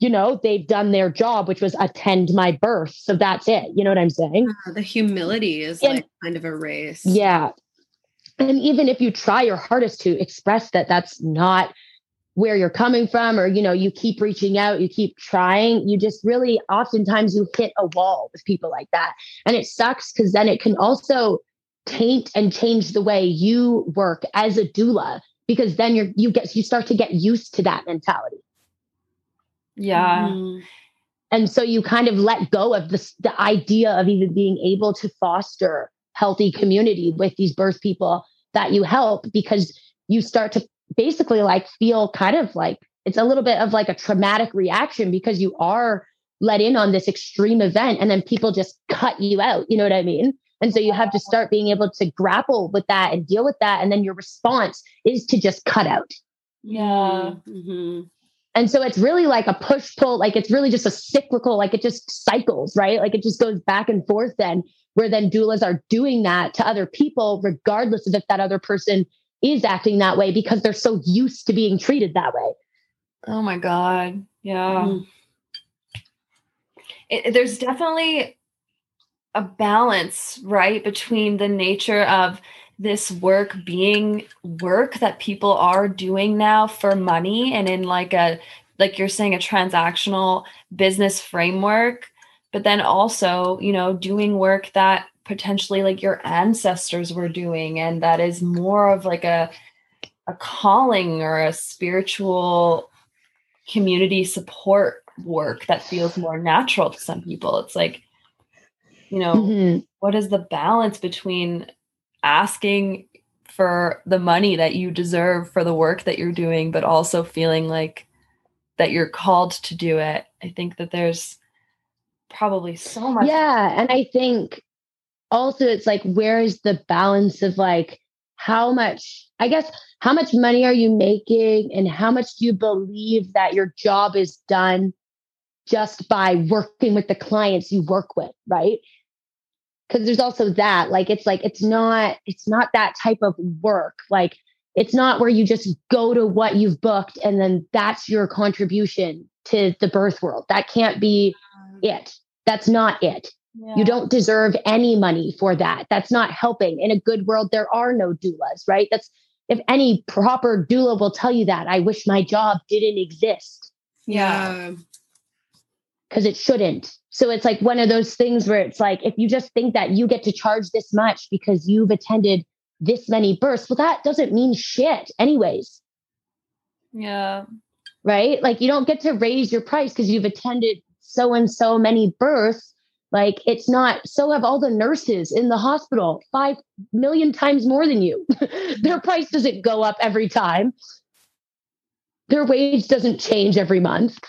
you know, they've done their job, which was attend my birth. So that's it. You know what I'm saying? Uh, the humility is and, like kind of a race. Yeah. And even if you try your hardest to express that that's not where you're coming from, or, you know, you keep reaching out, you keep trying, you just really oftentimes you hit a wall with people like that. And it sucks because then it can also taint and change the way you work as a doula because then you're you get you start to get used to that mentality yeah. Mm-hmm. And so you kind of let go of this, the idea of even being able to foster healthy community with these birth people that you help because you start to basically like feel kind of like it's a little bit of like a traumatic reaction because you are let in on this extreme event and then people just cut you out. You know what I mean? And so you have to start being able to grapple with that and deal with that. And then your response is to just cut out. Yeah. Mm-hmm. And so it's really like a push pull, like it's really just a cyclical, like it just cycles, right? Like it just goes back and forth then, where then doulas are doing that to other people, regardless of if that other person is acting that way because they're so used to being treated that way. Oh my God. Yeah. Mm. It, there's definitely a balance, right, between the nature of this work being work that people are doing now for money and in like a like you're saying a transactional business framework but then also you know doing work that potentially like your ancestors were doing and that is more of like a a calling or a spiritual community support work that feels more natural to some people it's like you know mm-hmm. what is the balance between asking for the money that you deserve for the work that you're doing, but also feeling like that you're called to do it. I think that there's probably so much. Yeah. And I think also it's like, where is the balance of like, how much, I guess, how much money are you making and how much do you believe that your job is done just by working with the clients you work with, right? Because there's also that like it's like it's not it's not that type of work like it's not where you just go to what you've booked and then that's your contribution to the birth world. That can't be it. That's not it. Yeah. you don't deserve any money for that. That's not helping. In a good world there are no doulas right? That's if any proper doula will tell you that i wish my job didn't exist. Yeah. Because it shouldn't so it's like one of those things where it's like, if you just think that you get to charge this much because you've attended this many births, well, that doesn't mean shit, anyways. Yeah. Right? Like you don't get to raise your price because you've attended so and so many births. Like it's not, so have all the nurses in the hospital, five million times more than you. Their price doesn't go up every time. Their wage doesn't change every month.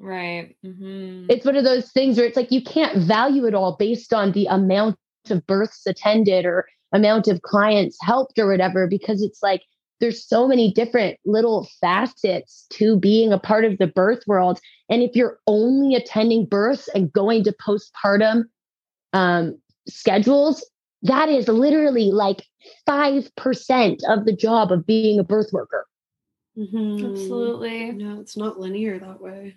Right. Mm-hmm. It's one of those things where it's like you can't value it all based on the amount of births attended or amount of clients helped or whatever, because it's like there's so many different little facets to being a part of the birth world. And if you're only attending births and going to postpartum um, schedules, that is literally like 5% of the job of being a birth worker. Mm-hmm. Absolutely. No, it's not linear that way.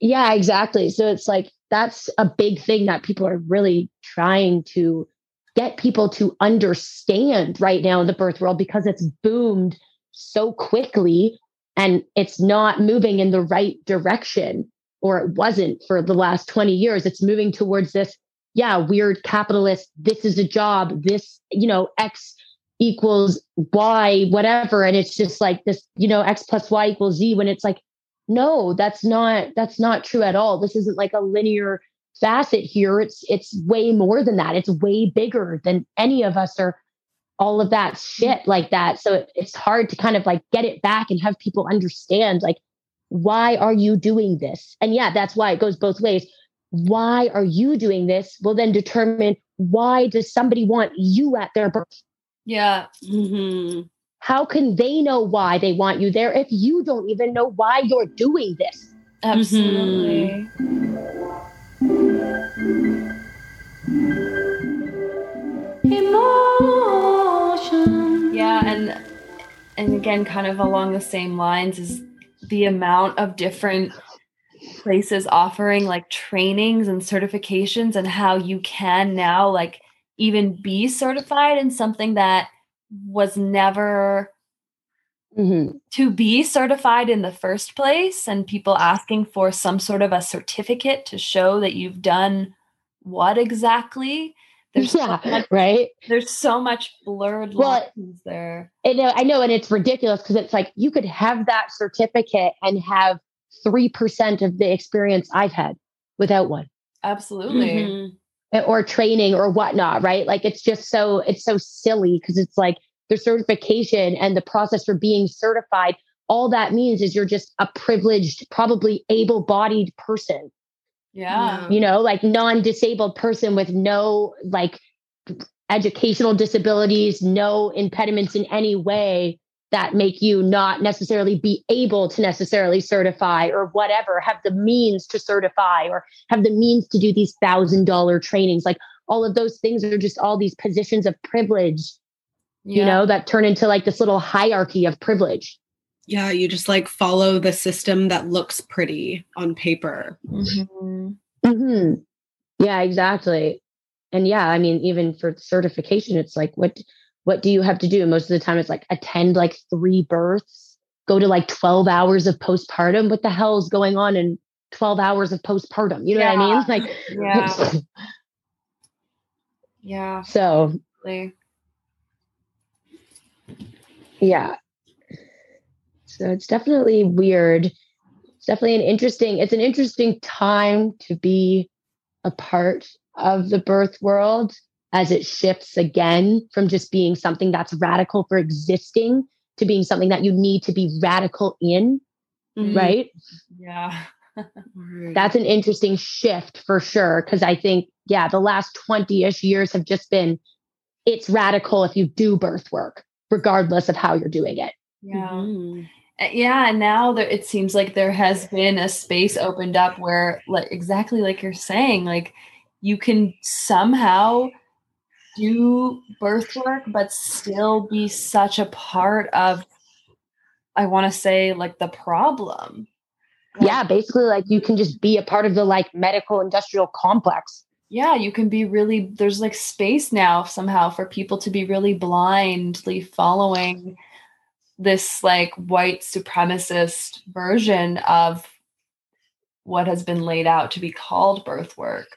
Yeah, exactly. So it's like that's a big thing that people are really trying to get people to understand right now in the birth world because it's boomed so quickly and it's not moving in the right direction or it wasn't for the last 20 years it's moving towards this yeah weird capitalist this is a job this you know x equals y whatever and it's just like this you know x plus y equals z when it's like no, that's not that's not true at all. This isn't like a linear facet here. It's it's way more than that. It's way bigger than any of us or all of that shit like that. So it, it's hard to kind of like get it back and have people understand like why are you doing this? And yeah, that's why it goes both ways. Why are you doing this? Will then determine why does somebody want you at their birth? Yeah. Mm-hmm. How can they know why they want you there if you don't even know why you're doing this? Absolutely. Mm-hmm. Emotion. Yeah, and and again, kind of along the same lines is the amount of different places offering like trainings and certifications and how you can now like even be certified in something that was never Mhm. to be certified in the first place and people asking for some sort of a certificate to show that you've done what exactly there's so Yeah, much, right. there's so much blurred Well, lines there And uh, I know, and it's ridiculous because it's like you could have that certificate and have three percent of the experience I've had without one, absolutely Mm-hmm. Or training or whatnot. Right? Like it's just so it's so silly because it's like the certification and the process for being certified. All that means is you're just a privileged, probably able-bodied person. yeah You know, like non-disabled person with no like educational disabilities, no impediments in any way that make you not necessarily be able to necessarily certify or whatever, have the means to certify or have the means to do these thousand dollar trainings. Like all of those things are just all these positions of privilege, you know, that turn into like this little hierarchy of privilege. Yeah, you just like follow the system that looks pretty on paper. Mhm. hmm Yeah, exactly. And yeah, I mean, even for certification, it's like, what what do you have to do? Most of the time, it's like attend like three births, go to like twelve hours of postpartum. What the hell is going on in twelve hours of postpartum? You know what I mean? Like, yeah yeah so absolutely. yeah. So it's definitely weird. It's definitely an interesting. It's an interesting time to be a part of the birth world as it shifts again from just being something that's radical for existing to being something that you need to be radical in, Mhm. right? yeah That's an interesting shift for sure. Cause I think, yeah, the last 20 ish years have just been it's radical if you do birth work, regardless of how you're doing it. yeah Mhm. Uh, yeah and now there, it seems like there has been a space opened up where like exactly like you're saying like you can somehow do birth work but still be such a part of i want to say like the problem Like, yeah, basically, like you can just be a part of the like medical industrial complex. yeah you can be really there's like space now somehow for people to be really blindly following this like white supremacist version of what has been laid out to be called birth work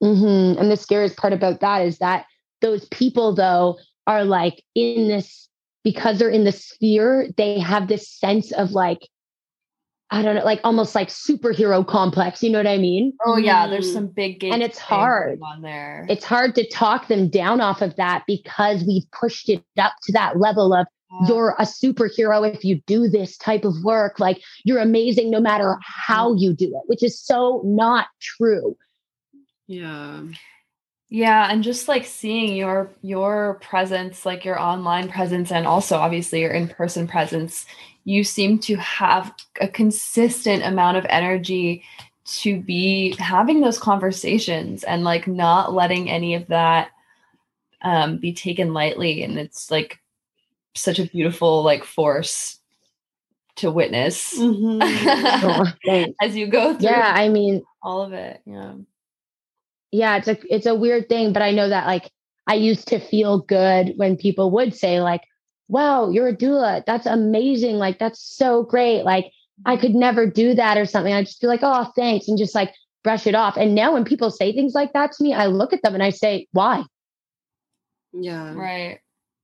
hmm And the scariest part about that is that those people, though, are like in this because they're in the sphere, they have this sense of like, I don't know, like almost like superhero complex. You know what I mean? oh yeah there's Mm. some big And it's hard. on there It's hard to talk them down off of that because we've pushed it up to that level of Yeah. you're a superhero if you do this type of work. Like you're amazing no matter how you do it, which is so not true. Yeah. Yeah, and just like seeing your your presence, like your online presence and also obviously your in-person presence, you seem to have a consistent amount of energy to be having those conversations and like not letting any of that um be taken lightly and it's like such a beautiful like force to witness Mhm. Oh, as you go through yeah, I mean, all of it. Yeah. Yeah, it's a it's a weird thing, but I know that like I used to feel good when people would say like, "Wow, you're a doula. That's amazing. Like that's so great. Like I could never do that or something." I just feel like, "Oh, thanks," and just like brush it off. And now when people say things like that to me, I look at them and I say, "Why? yeah. Right.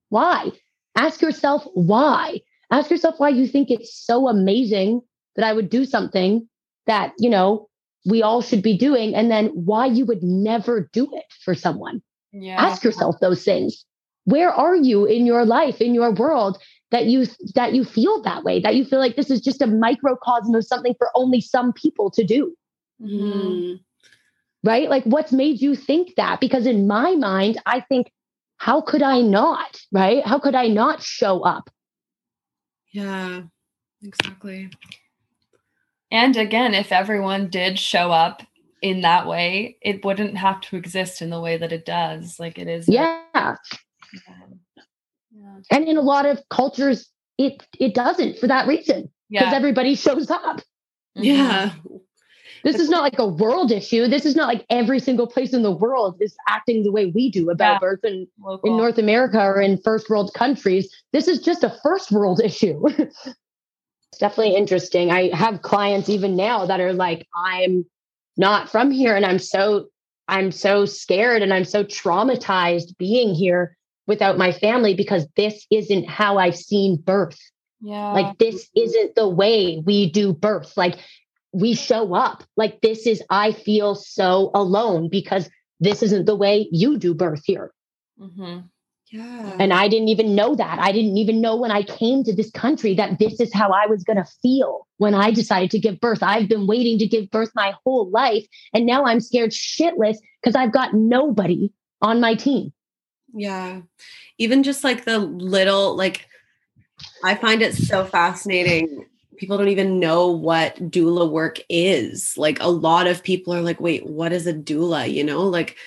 Why? Ask yourself why. Ask yourself why you think it's so amazing that I would do something that, you know, we all should be doing and then why you would never do it for someone. Yeah. Ask yourself those things. Where are you in your life, in your world that you that you feel that way, that you feel like this is just a microcosm of something for only some people to do? Mhm. Right? Like what's made you think that? Because in my mind, I think how could I not, right? How could I not show up? Yeah, exactly. And again, if everyone did show up in that way, it wouldn't have to exist in the way that it does. Like it is. a- Yeah. yeah. And in a lot of cultures, it it doesn't for that reason. Because Yeah. everybody shows up. Mhm. Yeah. This is not like a world issue. This is not like every single place in the world is acting the way we do about Yeah. birth in, Local. in North America or in first world countries. This is just a first world issue. It's definitely interesting. I have clients even now that are like, I'm not from here and I'm so I'm so scared and I'm so traumatized being here without my family because this isn't how I've seen birth. yeah. Like this isn't the way we do birth. Like we show up. Like this is I feel so alone because this isn't the way you do birth here. hmm Yeah. And I didn't even know that. I didn't even know when I came to this country that this is how I was going to feel when I decided to give birth. I've been waiting to give birth my whole life. And now I'm scared shitless because I've got nobody on my team. Yeah. Even just like the little, like, I find it so fascinating. People don't even know what doula work is. Like, a lot of people are like, wait, what is a doula? You know, like,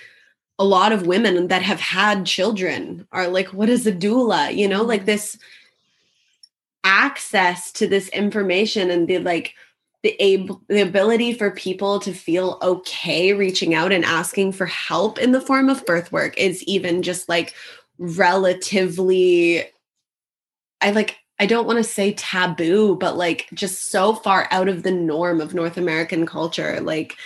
a lot of women that have had children are like, what is a doula? You know, like mm-hmm. this access to this information and the like, the able the ability for people to feel okay reaching out and asking for help in the form of birth work is even just like relatively I like I don't want to say taboo but like just so far out of the norm of North American culture like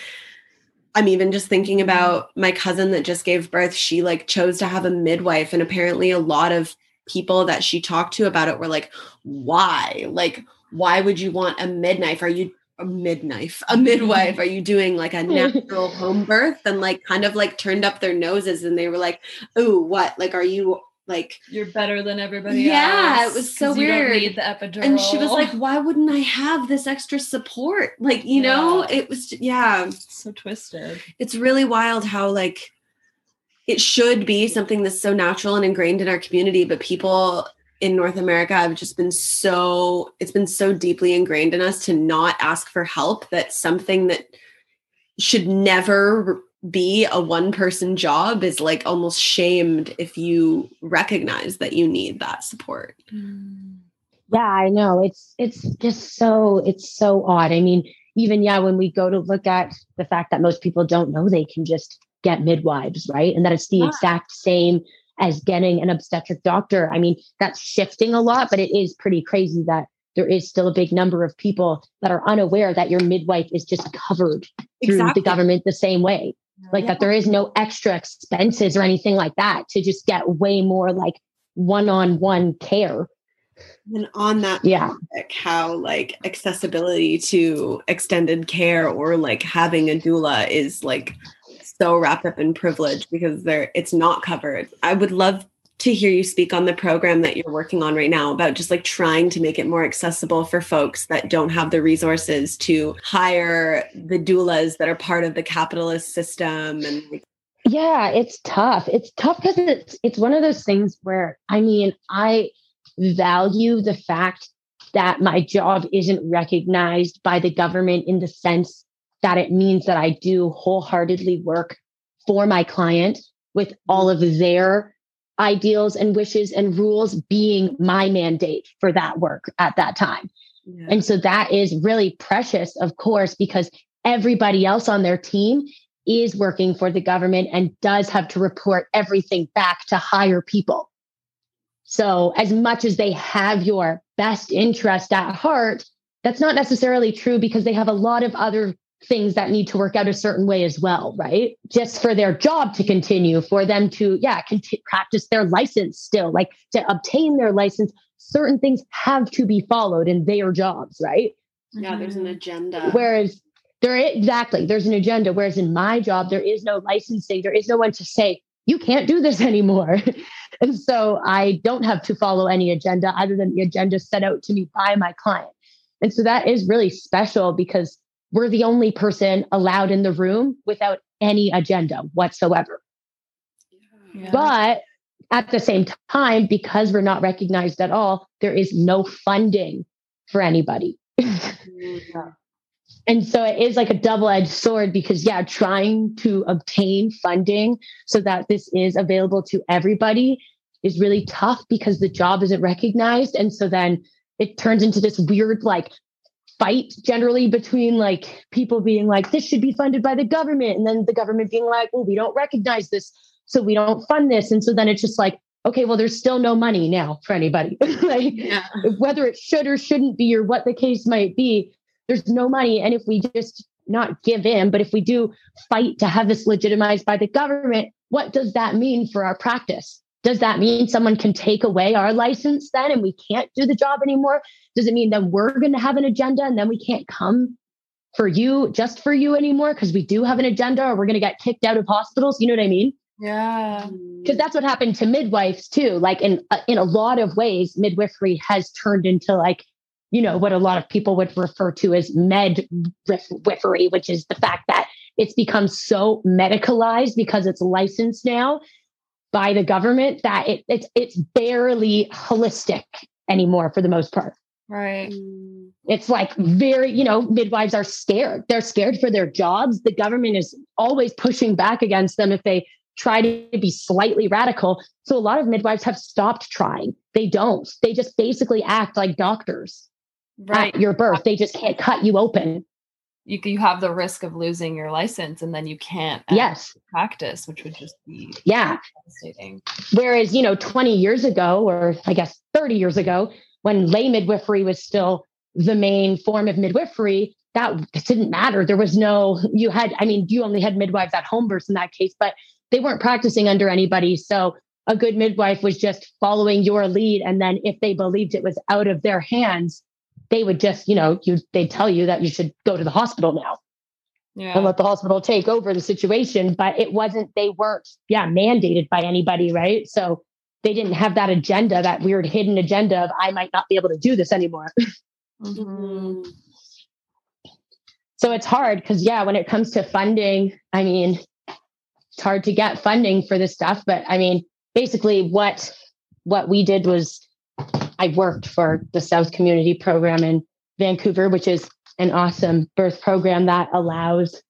I'm even just thinking about my cousin that just gave birth. She like chose to have a midwife and apparently a lot of people that she talked to about it were like why? Like why would you want a midwife are you a midwife a midwife? Are you doing like a natural home birth? And like kind of like turned up their noses and they were like oh what? Like are you like You're better than everybody else. Yeah, else. it was so 'cause you don't weird. need the epidural. and she was like why wouldn't i have this extra support like you know it was yeah so twisted. it's really wild how like it should be something that's so natural and ingrained in our community but people in north america have just been so it's been so deeply ingrained in us to not ask for help that something that should never be a one person job is like almost shamed if you recognize that you need that support mm. Yeah, I know. It's it's just so it's so odd. I mean, even yeah, when we go to look at the fact that most people don't know they can just get midwives, right? And that it's the Yeah. exact same as getting an obstetric doctor. I mean, that's shifting a lot, but it is pretty crazy that there is still a big number of people that are unaware that your midwife is just covered through the government the same way. Like that there is no extra expenses or anything like that to just get way more like one-on-one care. and on that Yeah. topic, how like accessibility to extended care or like having a doula is like so wrapped up in privilege because there it's not covered. I would love to hear you speak on the program that you're working on right now about just like trying to make it more accessible for folks that don't have the resources to hire the doulas that are part of the capitalist system and Yeah, it's tough. It's tough because it's it's one of those things where I mean, I value the fact that my job isn't recognized by the government in the sense that it means that I do wholeheartedly work for my client with all mm-hmm. of their ideals and wishes and rules being my mandate for that work at that time. yeah. And so that is really precious, of course, because everybody else on their team is working for the government and does have to report everything back to higher people. So, as much as they have your best interest at heart, that's not necessarily true because they have a lot of other things that need to work out a certain way as well, right? Just for their job to continue, for them to, yeah, conti- practice their license still, like to obtain their license, certain things have to be followed in their jobs, right? Yeah, there's an agenda. Whereas there exactly there's an agenda. Whereas in my job, there is no licensing. There is no one to say you can't do this anymore. and so I don't have to follow any agenda other than the agenda set out to me by my client. And so that is really special because we're the only person allowed in the room without any agenda whatsoever. Yeah. But at the same time, because we're not recognized at all, there is no funding for anybody. Mm. And so it is like a double edged sword because, yeah, trying to obtain funding so that this is available to everybody is really tough because the job isn't recognized. And so then it turns into this weird, like, fight generally between like people being like, this should be funded by the government. And then the government being like, well, we don't recognize this. So we don't fund this. And so then it's just like, okay, well, there's still no money now for anybody. like, Yeah. whether it should or shouldn't be or what the case might be there's no money and if we just not give in but if we do fight to have this legitimized by the government what does that mean for our practice does that mean someone can take away our license then and we can't do the job anymore does it mean then we're going to have an agenda and then we can't come for you just for you anymore? Because we do have an agenda or we're going to get kicked out of hospitals you know what i mean? Yeah. because that's what happened to midwives too like in uh, in a lot of ways midwifery has turned into like you know what a lot of people would refer to as med midwifery which is the fact that it's become so medicalized because it's licensed now by the government that it, it's it's barely holistic anymore for the most part Right. Mm. it's like very you know midwives are scared. They're scared for their jobs. The government is always pushing back against them if they try to be slightly radical. So a lot of midwives have stopped trying. They don't. They just basically act like doctors Right. at your birth. They just can't cut you open. You you have the risk of losing your license, and then you can't yes. practice, which would just be yeah. devastating. Whereas, you know, 20 years ago, or I guess 30 years ago, when lay midwifery was still the main form of midwifery, that didn't matter. There was no, you had, I mean, you only had midwives at home births in that case, but they weren't practicing under anybody. So a good midwife was just following your lead. And then if they believed it was out of their hands, they would just, you know, you they'd tell you that you should go to the hospital now Yeah. and let the hospital take over the situation. But it wasn't, they weren't, yeah, mandated by anybody, right? So they didn't have that agenda, that weird hidden agenda of I might not be able to do this anymore. Mhm. Mm. So it's hard because yeah, when it comes to funding, I mean, it's hard to get funding for this stuff. But I mean, basically what what we did was I worked for the South Community Program in Vancouver, which is an awesome birth program that allows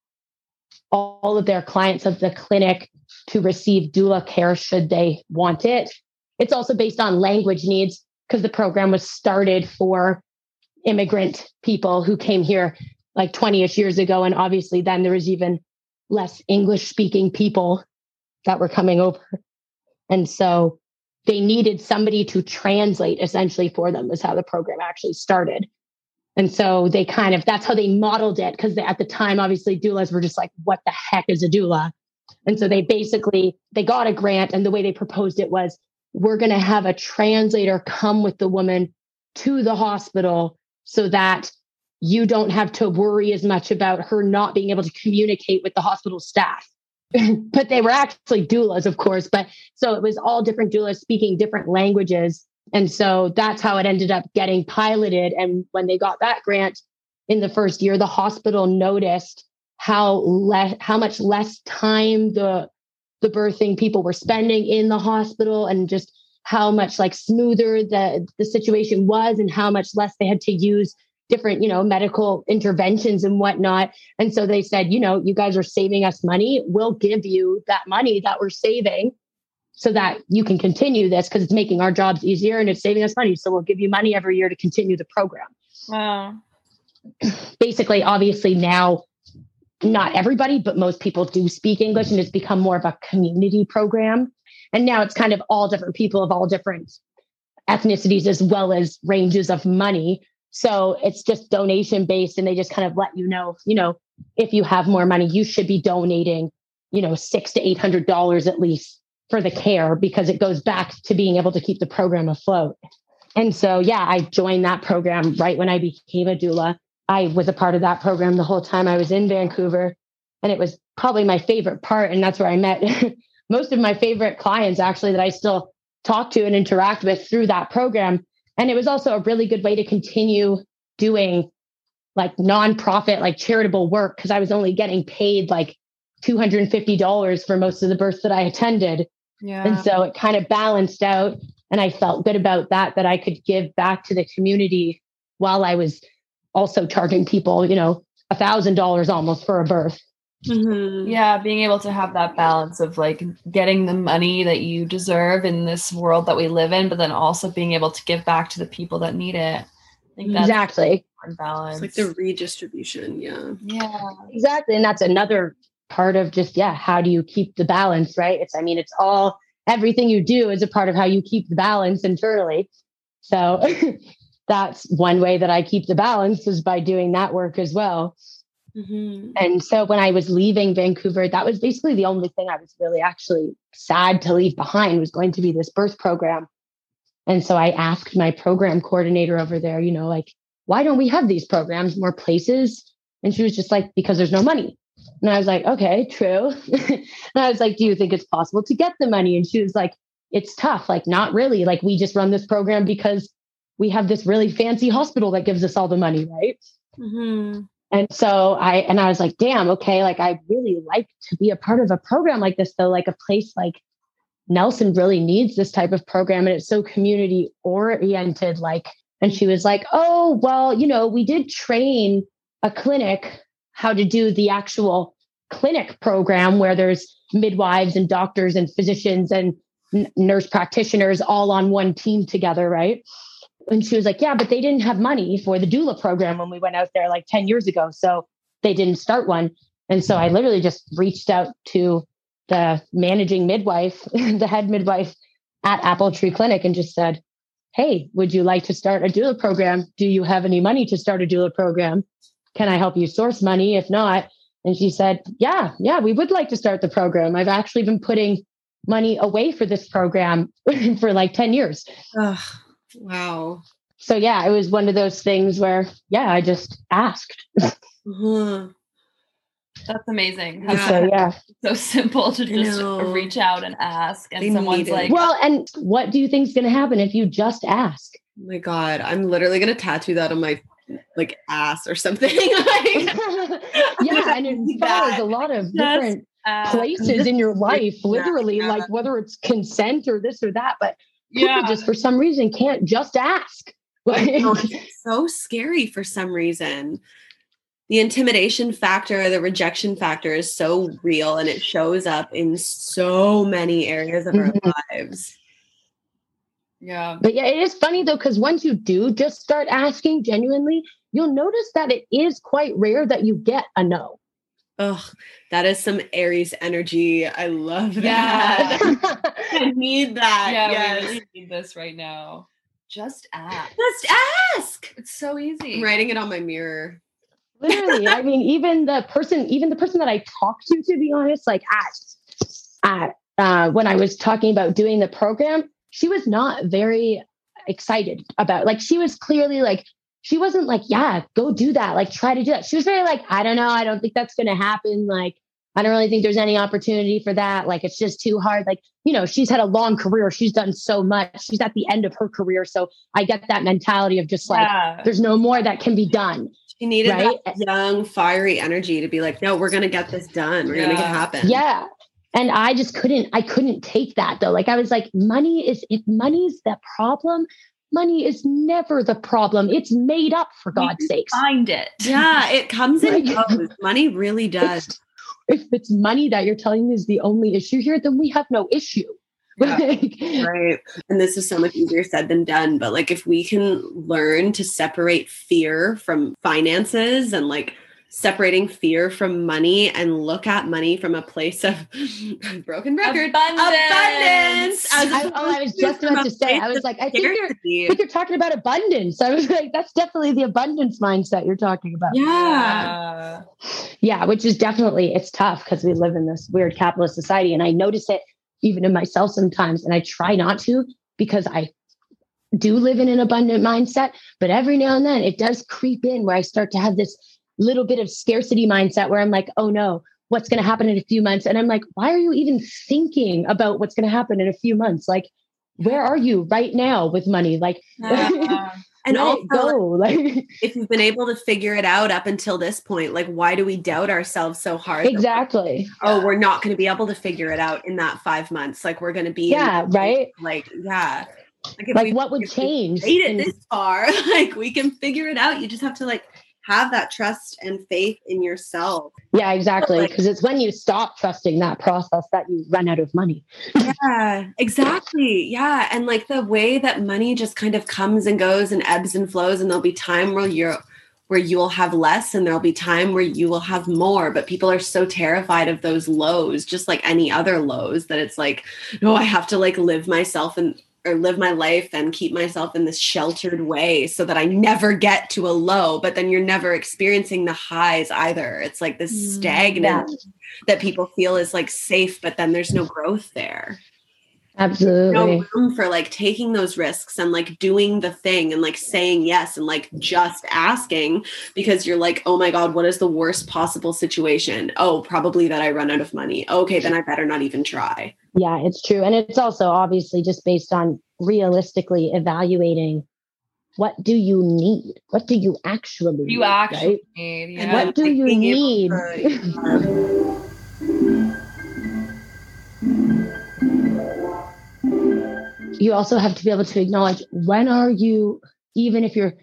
all of their clients of the clinic to receive doula care should they want it. It's also based on language needs because the program was started for immigrant people who came here like 20ish years ago and obviously then there was even less english speaking people that were coming over. And so they needed somebody to translate essentially for them is how the program actually started. And so they kind of that's how they modeled it because at the time obviously doulas were just like what the heck is a doula and so they basically they got a grant and the way they proposed it was we're going to have a translator come with the woman to the hospital so that you don't have to worry as much about her not being able to communicate with the hospital staff. but they were actually doulas, of course. But so it was all different doulas speaking different languages. And so that's how it ended up getting piloted. And when they got that grant in the first year, the hospital noticed how less how much less time the the birthing people were spending in the hospital and just how much like smoother the the situation was and how much less they had to use different you know medical interventions and whatnot. And so they said you know you guys are saving us money. We'll give you that money that we're saving so that you can continue this because it's making our jobs easier and it's saving us money. So we'll give you money every year to continue the program. Wow. basically obviously now not everybody but most people do speak english and it's become more of a community program. And now it's kind of all different people of all different ethnicities as well as ranges of money. So it's just donation based and they just kind of let you know you know if you have more money you should be donating you know six to eight hundred dollars at least for the care because it goes back to being able to keep the program afloat. And so yeah i joined that program right when i became a doula I was a part of that program the whole time I was in Vancouver. And it was probably my favorite part. And that's where I met most of my favorite clients, actually, that I still talk to and interact with through that program. And it was also a really good way to continue doing like nonprofit, like charitable work, because I was only getting paid like $250 for most of the births that I attended. Yeah. And so it kind of balanced out. And I felt good about that, that I could give back to the community while I was also charging people, you know, a thousand dollars almost for a birth. Mhm. Yeah, being able to have that balance of like getting the money that you deserve in this world that we live in, but then also being able to give back to the people that need it. I think that's Exactly. balance. It's like the redistribution. Yeah. yeah. Exactly. And that's another part of just, yeah, how do you keep the balance, right? It's, I mean, it's all, everything you do is a part of how you keep the balance internally. So that's one way that I keep the balance is by doing that work as well. Mhm. And so when I was leaving Vancouver, that was basically the only thing I was really actually sad to leave behind was going to be this birth program. And so I asked my program coordinator over there, you know, like, why don't we have these programs more places? And she was just like, because there's no money. And I was like, okay, true. and I was like, do you think it's possible to get the money? And she was like, it's tough. Like, not really. Like, we just run this program because we have this really fancy hospital that gives us all the money, right? Mhm. And so I and I was like, damn, okay, like I really like to be a part of a program like this, though, like a place like Nelson really needs this type of program and it's so community oriented. Like, and she was like, Oh, well, you know, we did train a clinic how to do the actual clinic program where there's midwives and doctors and physicians and n- nurse practitioners all on one team together, right? And she was like, Yeah, but they didn't have money for the doula program when we went out there like 10 years ago. So they didn't start one. And so I mm-hmm. literally just reached out to the managing midwife, the head midwife at Apple Tree Clinic, and just said, Hey, would you like to start a doula program? Do you have any money to start a doula program? Can I help you source money? If not, and she said, Yeah, yeah, we would like to start the program. I've actually been putting money away for this program for like 10 years. Ugh. Wow. So yeah, it was one of those things where, yeah, I just asked. Uh-huh. That's amazing. Yeah. So yeah. so simple to just reach out and ask. And They someone's like, Well, and what do you think's going to happen if you just ask? Oh my God. I'm literally gonna tattoo that on my like ass or something. like yeah, and it Need follows a lot of Yes. different uh, places in your life, Yeah, literally, yeah. like whether it's consent or this or that. But people yeah. just for some reason can't just ask. I know, it's so scary for some reason. The intimidation factor, the rejection factor is so real and it shows up in so many areas of our mm-hmm. lives. yeah. but yeah, it is funny though, because once you do just start asking genuinely, you'll notice that it is quite rare that you get a no. Ugh, that is some Aries energy. I love that. I need that. Yeah, yes. we really need this right now. Just ask. Just ask. It's so easy. I'm writing it on my mirror. Literally, I mean, even the person, even the person that I talked to, to be honest, like at, at uh, when I was talking about doing the program, she was not very excited about. Like, she was clearly like, she wasn't like, yeah, go do that. Like, try to do that. She was very like, I don't know, I don't think that's going to happen. Like, I don't really think there's any opportunity for that. Like, it's just too hard. Like, you know, she's had a long career. She's done so much. She's at the end of her career. So I get that mentality of just like, yeah. there's no more that can be done. She needed Right? that young, fiery energy to be like, no, we're gonna get this done. We're gonna make it happen. Yeah. And I just couldn't, I couldn't take that though. Like I was like, money is, if money's the problem, money is never the problem. It's made up for God's sake. Find it. Yeah, it comes and Like- goes. Money really does. If it's money that you're telling me is the only issue here, then we have no issue. Yeah. Right. And this is so much easier said than done. But like if we can learn to separate fear from finances and like separating fear from money and look at money from a place of broken record Abundance. abundance as I, oh, I was just about to say, I was like, I think you're, I think you're talking about abundance. I was like, that's definitely the abundance mindset you're talking about. yeah. Yeah, which is definitely it's tough because we live in this weird capitalist society, and I notice it even in myself sometimes, and I try not to because I do live in an abundant mindset, but every now and then it does creep in where I start to have this little bit of scarcity mindset where I'm like, oh no, what's going to happen in a few months? And I'm like, why are you even thinking about what's going to happen in a few months? Like, where are you right now with money? Like, Yeah. and also go. Like, if you've been able to figure it out up until this point, like why do we doubt ourselves so hard? exactly. Oh, we're not going to be able to figure it out in that five months. Like we're going to be Yeah, that right. Like yeah, like, if Like, we- what would change? Made it in- this far, like we can figure it out. You just have to like have that trust and faith in yourself. yeah, exactly. like- Because it's when you stop trusting that process that you run out of money. Yeah, exactly. Yeah. And like the way that money just kind of comes and goes and ebbs and flows, and there'll be time where you're where you will have less and there'll be time where you will have more. But people are so terrified of those lows, just like any other lows, that it's like, no, I have to like live myself and or live my life and keep myself in this sheltered way so that I never get to a low, but then you're never experiencing the highs either. It's like this Mm, stagnant that people feel is like safe, but then there's no growth there Absolutely. no room for like taking those risks and like doing the thing and like saying yes and like just asking because you're like, oh my God, what is the worst possible situation? Oh, probably that I run out of money. Okay, then I better not even try. Yeah, it's true. And it's also obviously just based on realistically evaluating what do you need? What do you actually need? You actually right? need. And Yeah. What do you need? you also have to be able to acknowledge when are you, even if you're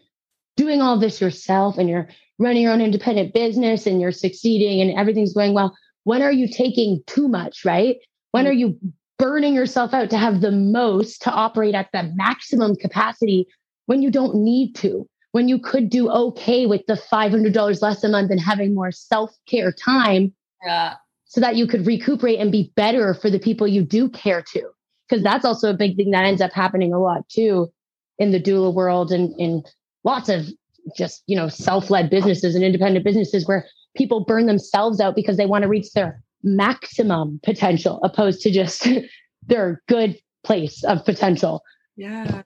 doing all this yourself and you're running your own independent business and you're succeeding and everything's going well, when are you taking too much, right? When mm. are you burning yourself out to have the most to operate at the maximum capacity when you don't need to? When you could do okay with the $500 less a month and having more self care time yeah. so that you could recuperate and be better for the people you do care to. Because that's also a big thing that ends up happening a lot too in the doula world and in lots of just, you know, self-led businesses and independent businesses where people burn themselves out because they want to reach their maximum potential opposed to just their good place of potential Yeah.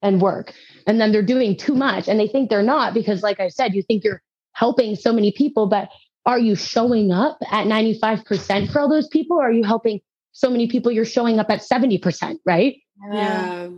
and work. And then they're doing too much and they think they're not because, like I said, you think you're helping so many people, but are you showing up at 95% for all those people? Or are you helping so many people you're showing up at 70%, right? Yeah.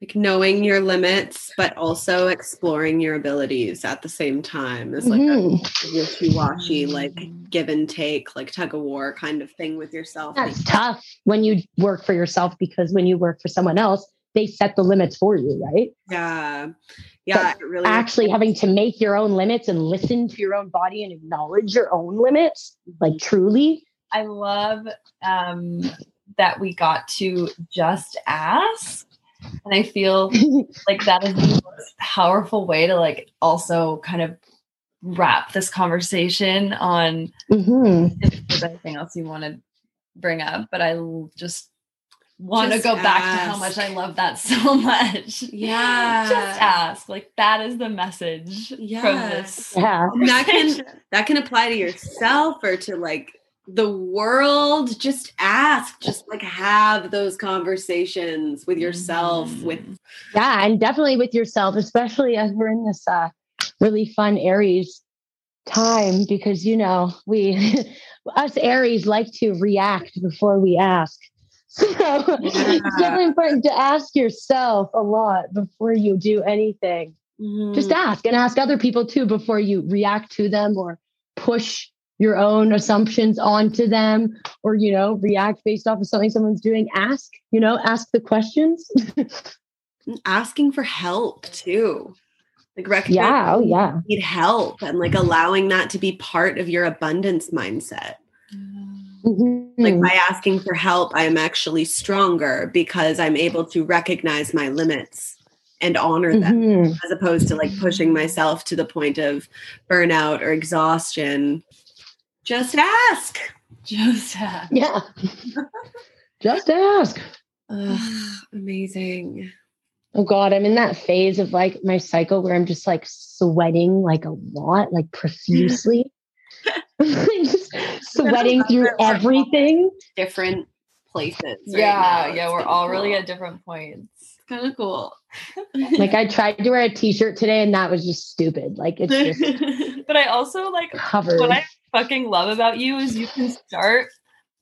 Like knowing your limits, but also exploring your abilities at the same time is like Mhm. a wishy-washy, like give and take, like tug of war kind of thing with yourself. That's tough when you work for yourself because when you work for someone else, they set the limits for you, right? Yeah. Yeah. It really Actually, having to make your own limits and listen to your own body and acknowledge your own limits, like truly. I love um, that we got to just ask. And I feel like that is the most powerful way to like also kind of wrap this conversation on Mhm. if there's anything else you want to bring up. But I just want to Just go back to how much I love that so much. Yeah. Just ask. Like that is the message from Yes. this. Yeah. That can that can apply to yourself or to like the world just ask just like have those conversations with yourself with Yeah, and definitely with yourself, especially as we're in this uh, really fun Aries time, because you know we us Aries like to react before we ask. So it's definitely important to ask yourself a lot before you do anything. Just Mm. ask and ask other people too before you react to them or push your own assumptions onto them or you know react based off of something someone's doing. Ask you know ask the questions. Asking for help too. Like recognizing yeah oh yeah. need help and like allowing that to be part of your abundance mindset. Like Mhm. by asking for help i'm actually stronger because i'm able to recognize my limits and honor them Mhm. as opposed to like pushing myself to the point of burnout or exhaustion just ask Just ask. Yeah. Just ask. Ugh, amazing Oh God, I'm in that phase of like my cycle where I'm just like sweating like a lot, like profusely. just sweating through everything. different places right Yeah, now. yeah, It's we're been all really at different points. kind of cool. Like I tried to wear a t-shirt today and that was just stupid. Like it's just but I also like covered. what I fucking love about you is you can start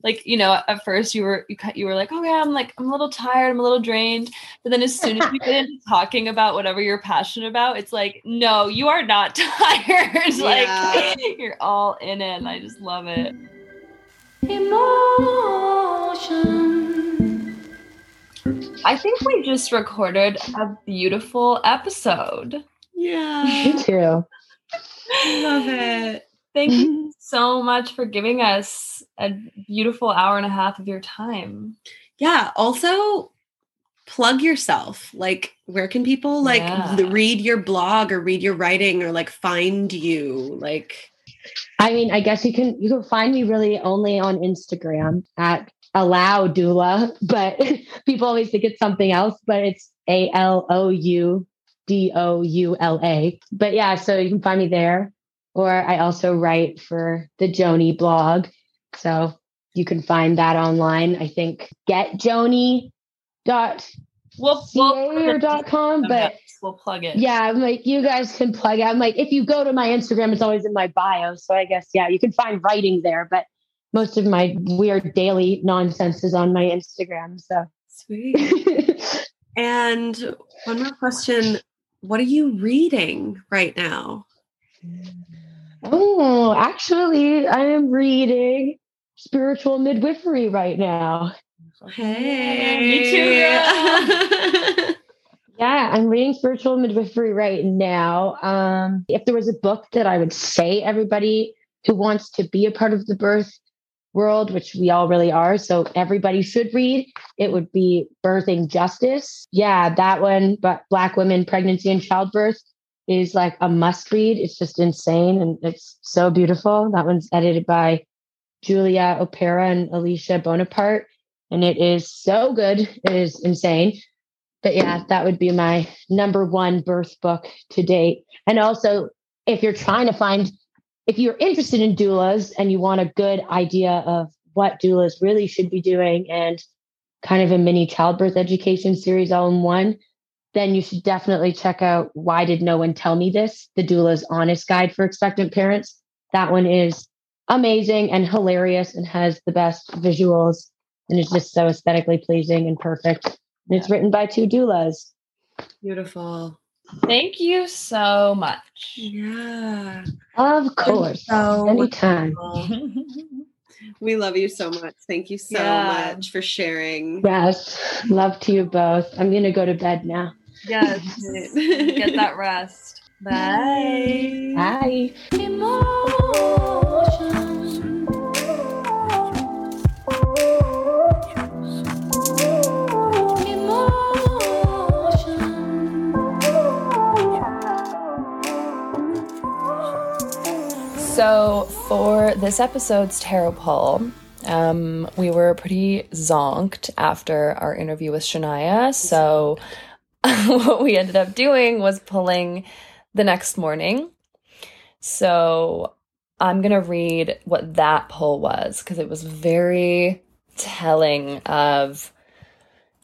like you know at first you were you, cut- you were like oh yeah I'm like I'm a little tired I'm a little drained but then as soon as you get into talking about whatever you're passionate about it's like no you are not tired Yeah. like you're all in it and I just love it emotion I think we just recorded a beautiful episode yeah. Me too. Love it. Thank you so much for giving us a beautiful hour and a half of your time. Yeah. Also, plug yourself. Like, where can people like Yeah. th- read your blog or read your writing or like find you? Like, I mean, I guess you can you can find me really only on Instagram at allow doula, but people always think it's something else, but it's A L O U D O U L A. But yeah, so you can find me there. Or I also write for the Joni blog. So you can find that online. I think getjoni dot We'll, ca or dot com, but we'll plug it. yeah, I'm like, you guys can plug it. I'm like, if you go to my Instagram, it's always in my bio. So I guess, yeah, you can find writing there, but most of my weird daily nonsense is on my Instagram. So sweet. and one more question. What are you reading right now? Oh, actually, I am reading spiritual midwifery right now. Hey. me too, Yeah, I'm reading spiritual midwifery right now. Um, if there was a book that I would say everybody who wants to be a part of the birth world, which we all really are, so everybody should read, it would be Birthing Justice. Yeah, that one, but Black women, pregnancy, and childbirth is like a must read. It's just insane and it's so beautiful. That one's edited by Julia Oparah and Alicia Bonaparte, and it is so good. It is insane but yeah, that would be my number one birth book to date. And also, if you're trying to find, if you're interested in doulas and you want a good idea of what doulas really should be doing and kind of a mini childbirth education series all in one, then you should definitely check out Why Did No One Tell Me This? The Doula's Honest Guide for Expectant Parents. That one is amazing and hilarious and has the best visuals and is just so aesthetically pleasing and perfect. And it's written by two doulas. Beautiful. Thank you so much. Yeah. Of course. So Anytime. We love you so much. Thank you so Yeah. much for sharing. Yes. Love to you both. I'm going to go to bed now. Yes. Get that rest. Bye. Bye. So, for this episode's tarot poll, um, we were pretty zonked after our interview with Shania. So, what we ended up doing was pulling the next morning. So, I'm going to read what that poll was because it was very telling of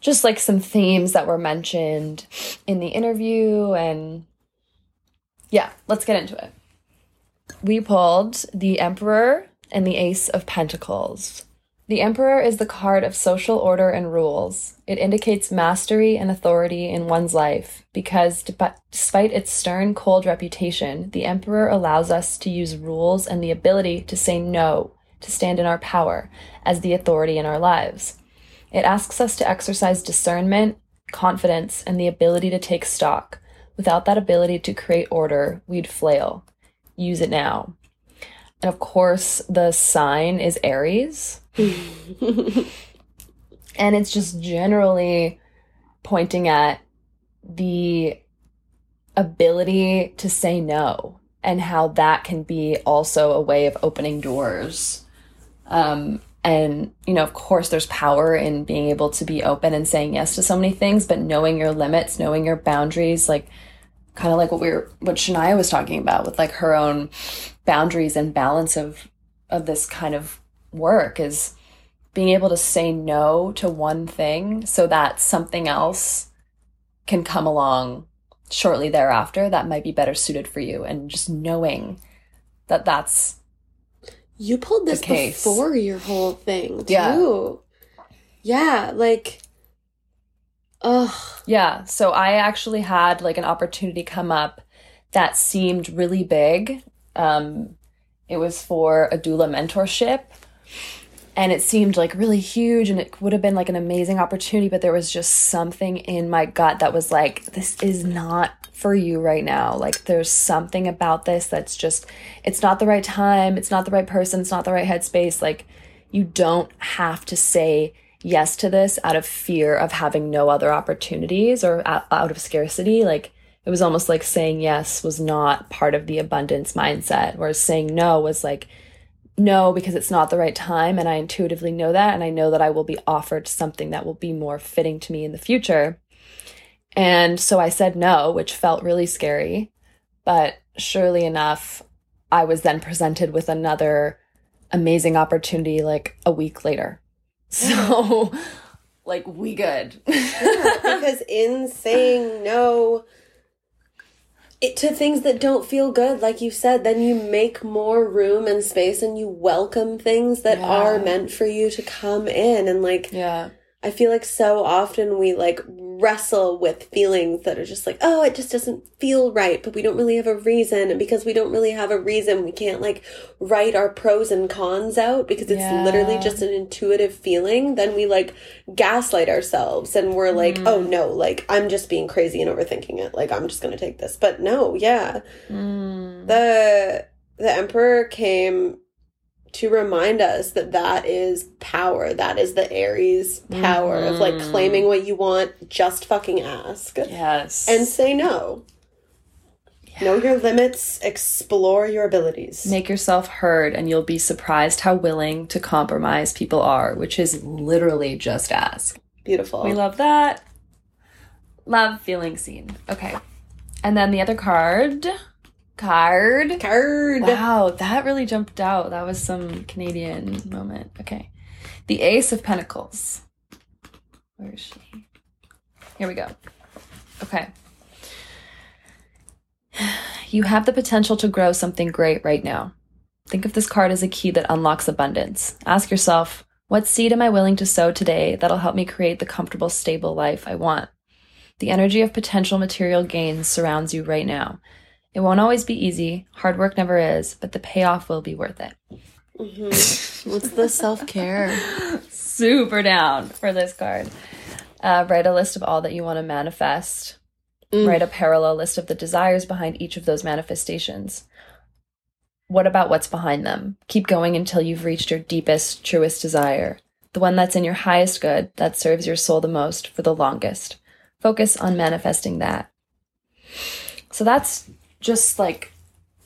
just like some themes that were mentioned in the interview. And yeah, let's get into it we pulled the Emperor and the Ace of Pentacles. The Emperor is the card of social order and rules. It indicates mastery and authority in one's life because, de- despite its stern, cold reputation, the Emperor allows us to use rules and the ability to say no, to stand in our power as the authority in our lives. It asks us to exercise discernment, confidence, and the ability to take stock. Without that ability to create order, we'd flail use it now. And of course, the sign is Aries. and it's just generally pointing at the ability to say no and how that can be also a way of opening doors. Um, and, you know, of course, there's power in being able to be open and saying yes to so many things, but knowing your limits, knowing your boundaries, like, kind of like what we were what Shania was talking about with like her own boundaries and balance of of this kind of work is being able to say no to one thing so that something else can come along shortly thereafter that might be better suited for you and just knowing that that's You pulled this before your whole thing, too. Yeah. Yeah, like, ugh. Yeah, so I actually had like an opportunity come up that seemed really big. Um, it was for a doula mentorship, and it seemed like really huge, and it would have been like an amazing opportunity. But there was just something in my gut that was like, "This is not for you right now." Like, there's something about this that's just, it's not the right time. It's not the right person. It's not the right headspace. Like, you don't have to say yes to this out of fear of having no other opportunities or out of scarcity. Like it was almost like saying yes was not part of the abundance mindset, whereas saying no was like, no, because it's not the right time. And I intuitively know that. And I know that I will be offered something that will be more fitting to me in the future. And so I said no, which felt really scary. But surely enough, I was then presented with another amazing opportunity like a week later. So, like, we good. because in saying no it, to things that don't feel good, like you said, then you make more room and space and you welcome things that Yeah. are meant for you to come in. And like, yeah. I feel like so often we like wrestle with feelings that are just like, oh, it just doesn't feel right, but we don't really have a reason. And because we don't really have a reason, we can't like write our pros and cons out because it's Yeah. literally just an intuitive feeling. Then we like gaslight ourselves and we're like, oh no, like I'm just being crazy and overthinking it. Like I'm just going to take this. But no, yeah. Mm. The the emperor came to remind us that that is power. That is the Aries power of like Mhm. claiming what you want. Just fucking ask Yes. and say no. Know your limits. Explore your abilities. make yourself heard, and you'll be surprised how willing to compromise people are, which is literally just ask. Beautiful. We love that. Love feeling seen. Okay. And then the other card. Card. card. Wow, that really jumped out. That was some Canadian moment. Okay. The Ace of Pentacles. Where is she? Here we go. Okay. You have the potential to grow something great right now. Think of this card as a key that unlocks abundance. Ask yourself, what seed am I willing to sow today that'll help me create the comfortable, stable life I want? The energy of potential material gains surrounds you right now. It won't always be easy. Hard work never is, but the payoff will be worth it. Mhm. What's the self care? Super down for this card. Uh, write a list of all that you want to manifest. Mm. Write a parallel list of the desires behind each of those manifestations. What about what's behind them? Keep going until you've reached your deepest, truest desire. The one that's in your highest good, that serves your soul the most for the longest. Focus on manifesting that. So that's just like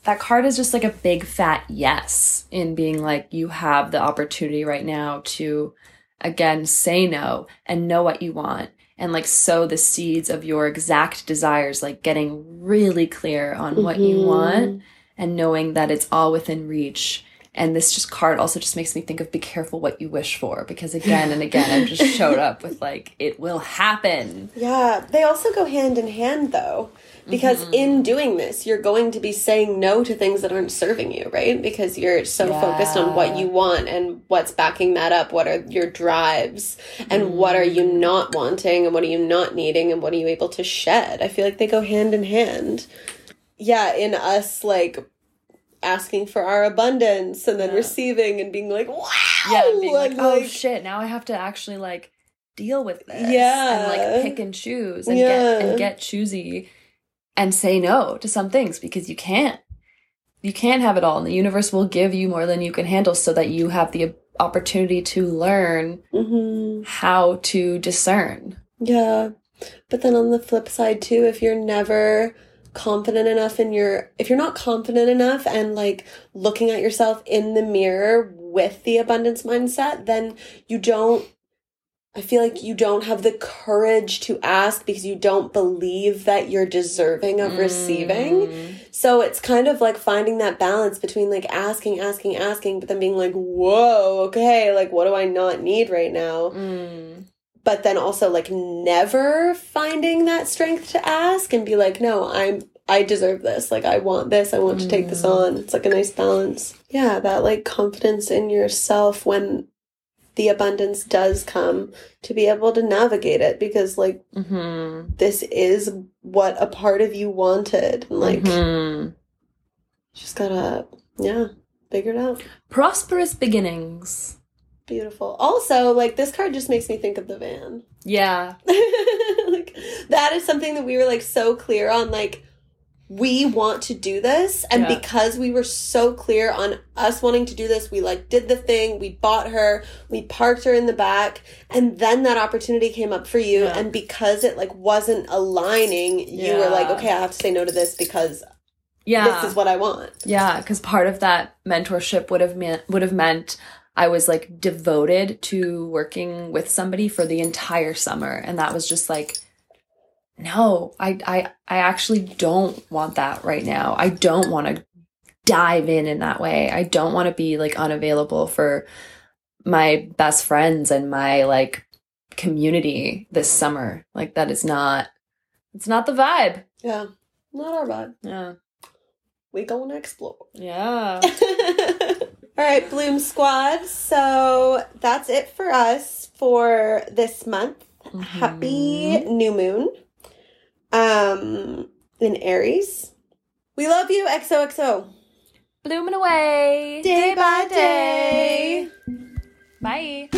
that card is just like a big fat yes in being like you have the opportunity right now to again say no and know what you want and like sow the seeds of your exact desires like getting really clear on what you Mhm. want and knowing that it's all within reach and this just card also just makes me think of be careful what you wish for because again and again I've just showed up with like it will happen Yeah, they also go hand in hand though. Because Mm-hmm. in doing this, you're going to be saying no to things that aren't serving you, right? Because you're so focused on what you want and what's backing that up. What are your drives? And what are you Mm. not wanting? And what are you not needing? And what are you able to shed? I feel like they go hand in hand. Yeah, in us, like, asking for our abundance and then Yeah. receiving and being like, wow! yeah being like and, oh shit now i have to actually like deal with this Yeah. and like pick and choose and Yeah. get and get choosy and say no to some things because you can't. You can't have it all and the universe will give you more than you can handle so that you have the opportunity to learn hmm how to discern. Yeah. But then on the flip side too, if you're never confident enough in your if you're not confident enough and like looking at yourself in the mirror with the abundance mindset, then you don't I feel like you don't have the courage to ask because you don't believe that you're deserving of receiving. Mm. So it's kind of like finding that balance between like asking, asking, asking, but then being like, whoa, okay, like what do I not need right now? Mm. but then also like never finding that strength to ask and be like, no, I'm I deserve this. Like I want this. I want to take this on. It's like a nice balance. Yeah, that like confidence in yourself when the abundance does come to be able to navigate it because like Mm-hmm. this is what a part of you wanted. And like Mhm. just gotta yeah, figure it out. prosperous beginnings. Beautiful. Also, like this card just makes me think of the van. Yeah. like that is something that we were like so clear on like we want to do this and Yeah. because we were so clear on us wanting to do this we like did the thing we bought her we parked her in the back and then that opportunity came up for you Yeah. and because it like wasn't aligning you were like okay i have to say no to this because Yeah. this is what i want Yeah, because part of that mentorship would have meant would have meant I was like devoted to working with somebody for the entire summer, and that was just like, no, I I I actually don't want that right now. I don't want to dive in in that way. I don't want to be like unavailable for my best friends and my like community this summer. Like that is not it's not the vibe. yeah not our vibe Yeah. we gonna explore Yeah. All right, Bloom Squad. So that's it for us for this month. Happy mm-hmm. new moon. Um, in Aries. We love you, XOXO. Blooming away. Day, day by day. day. Bye.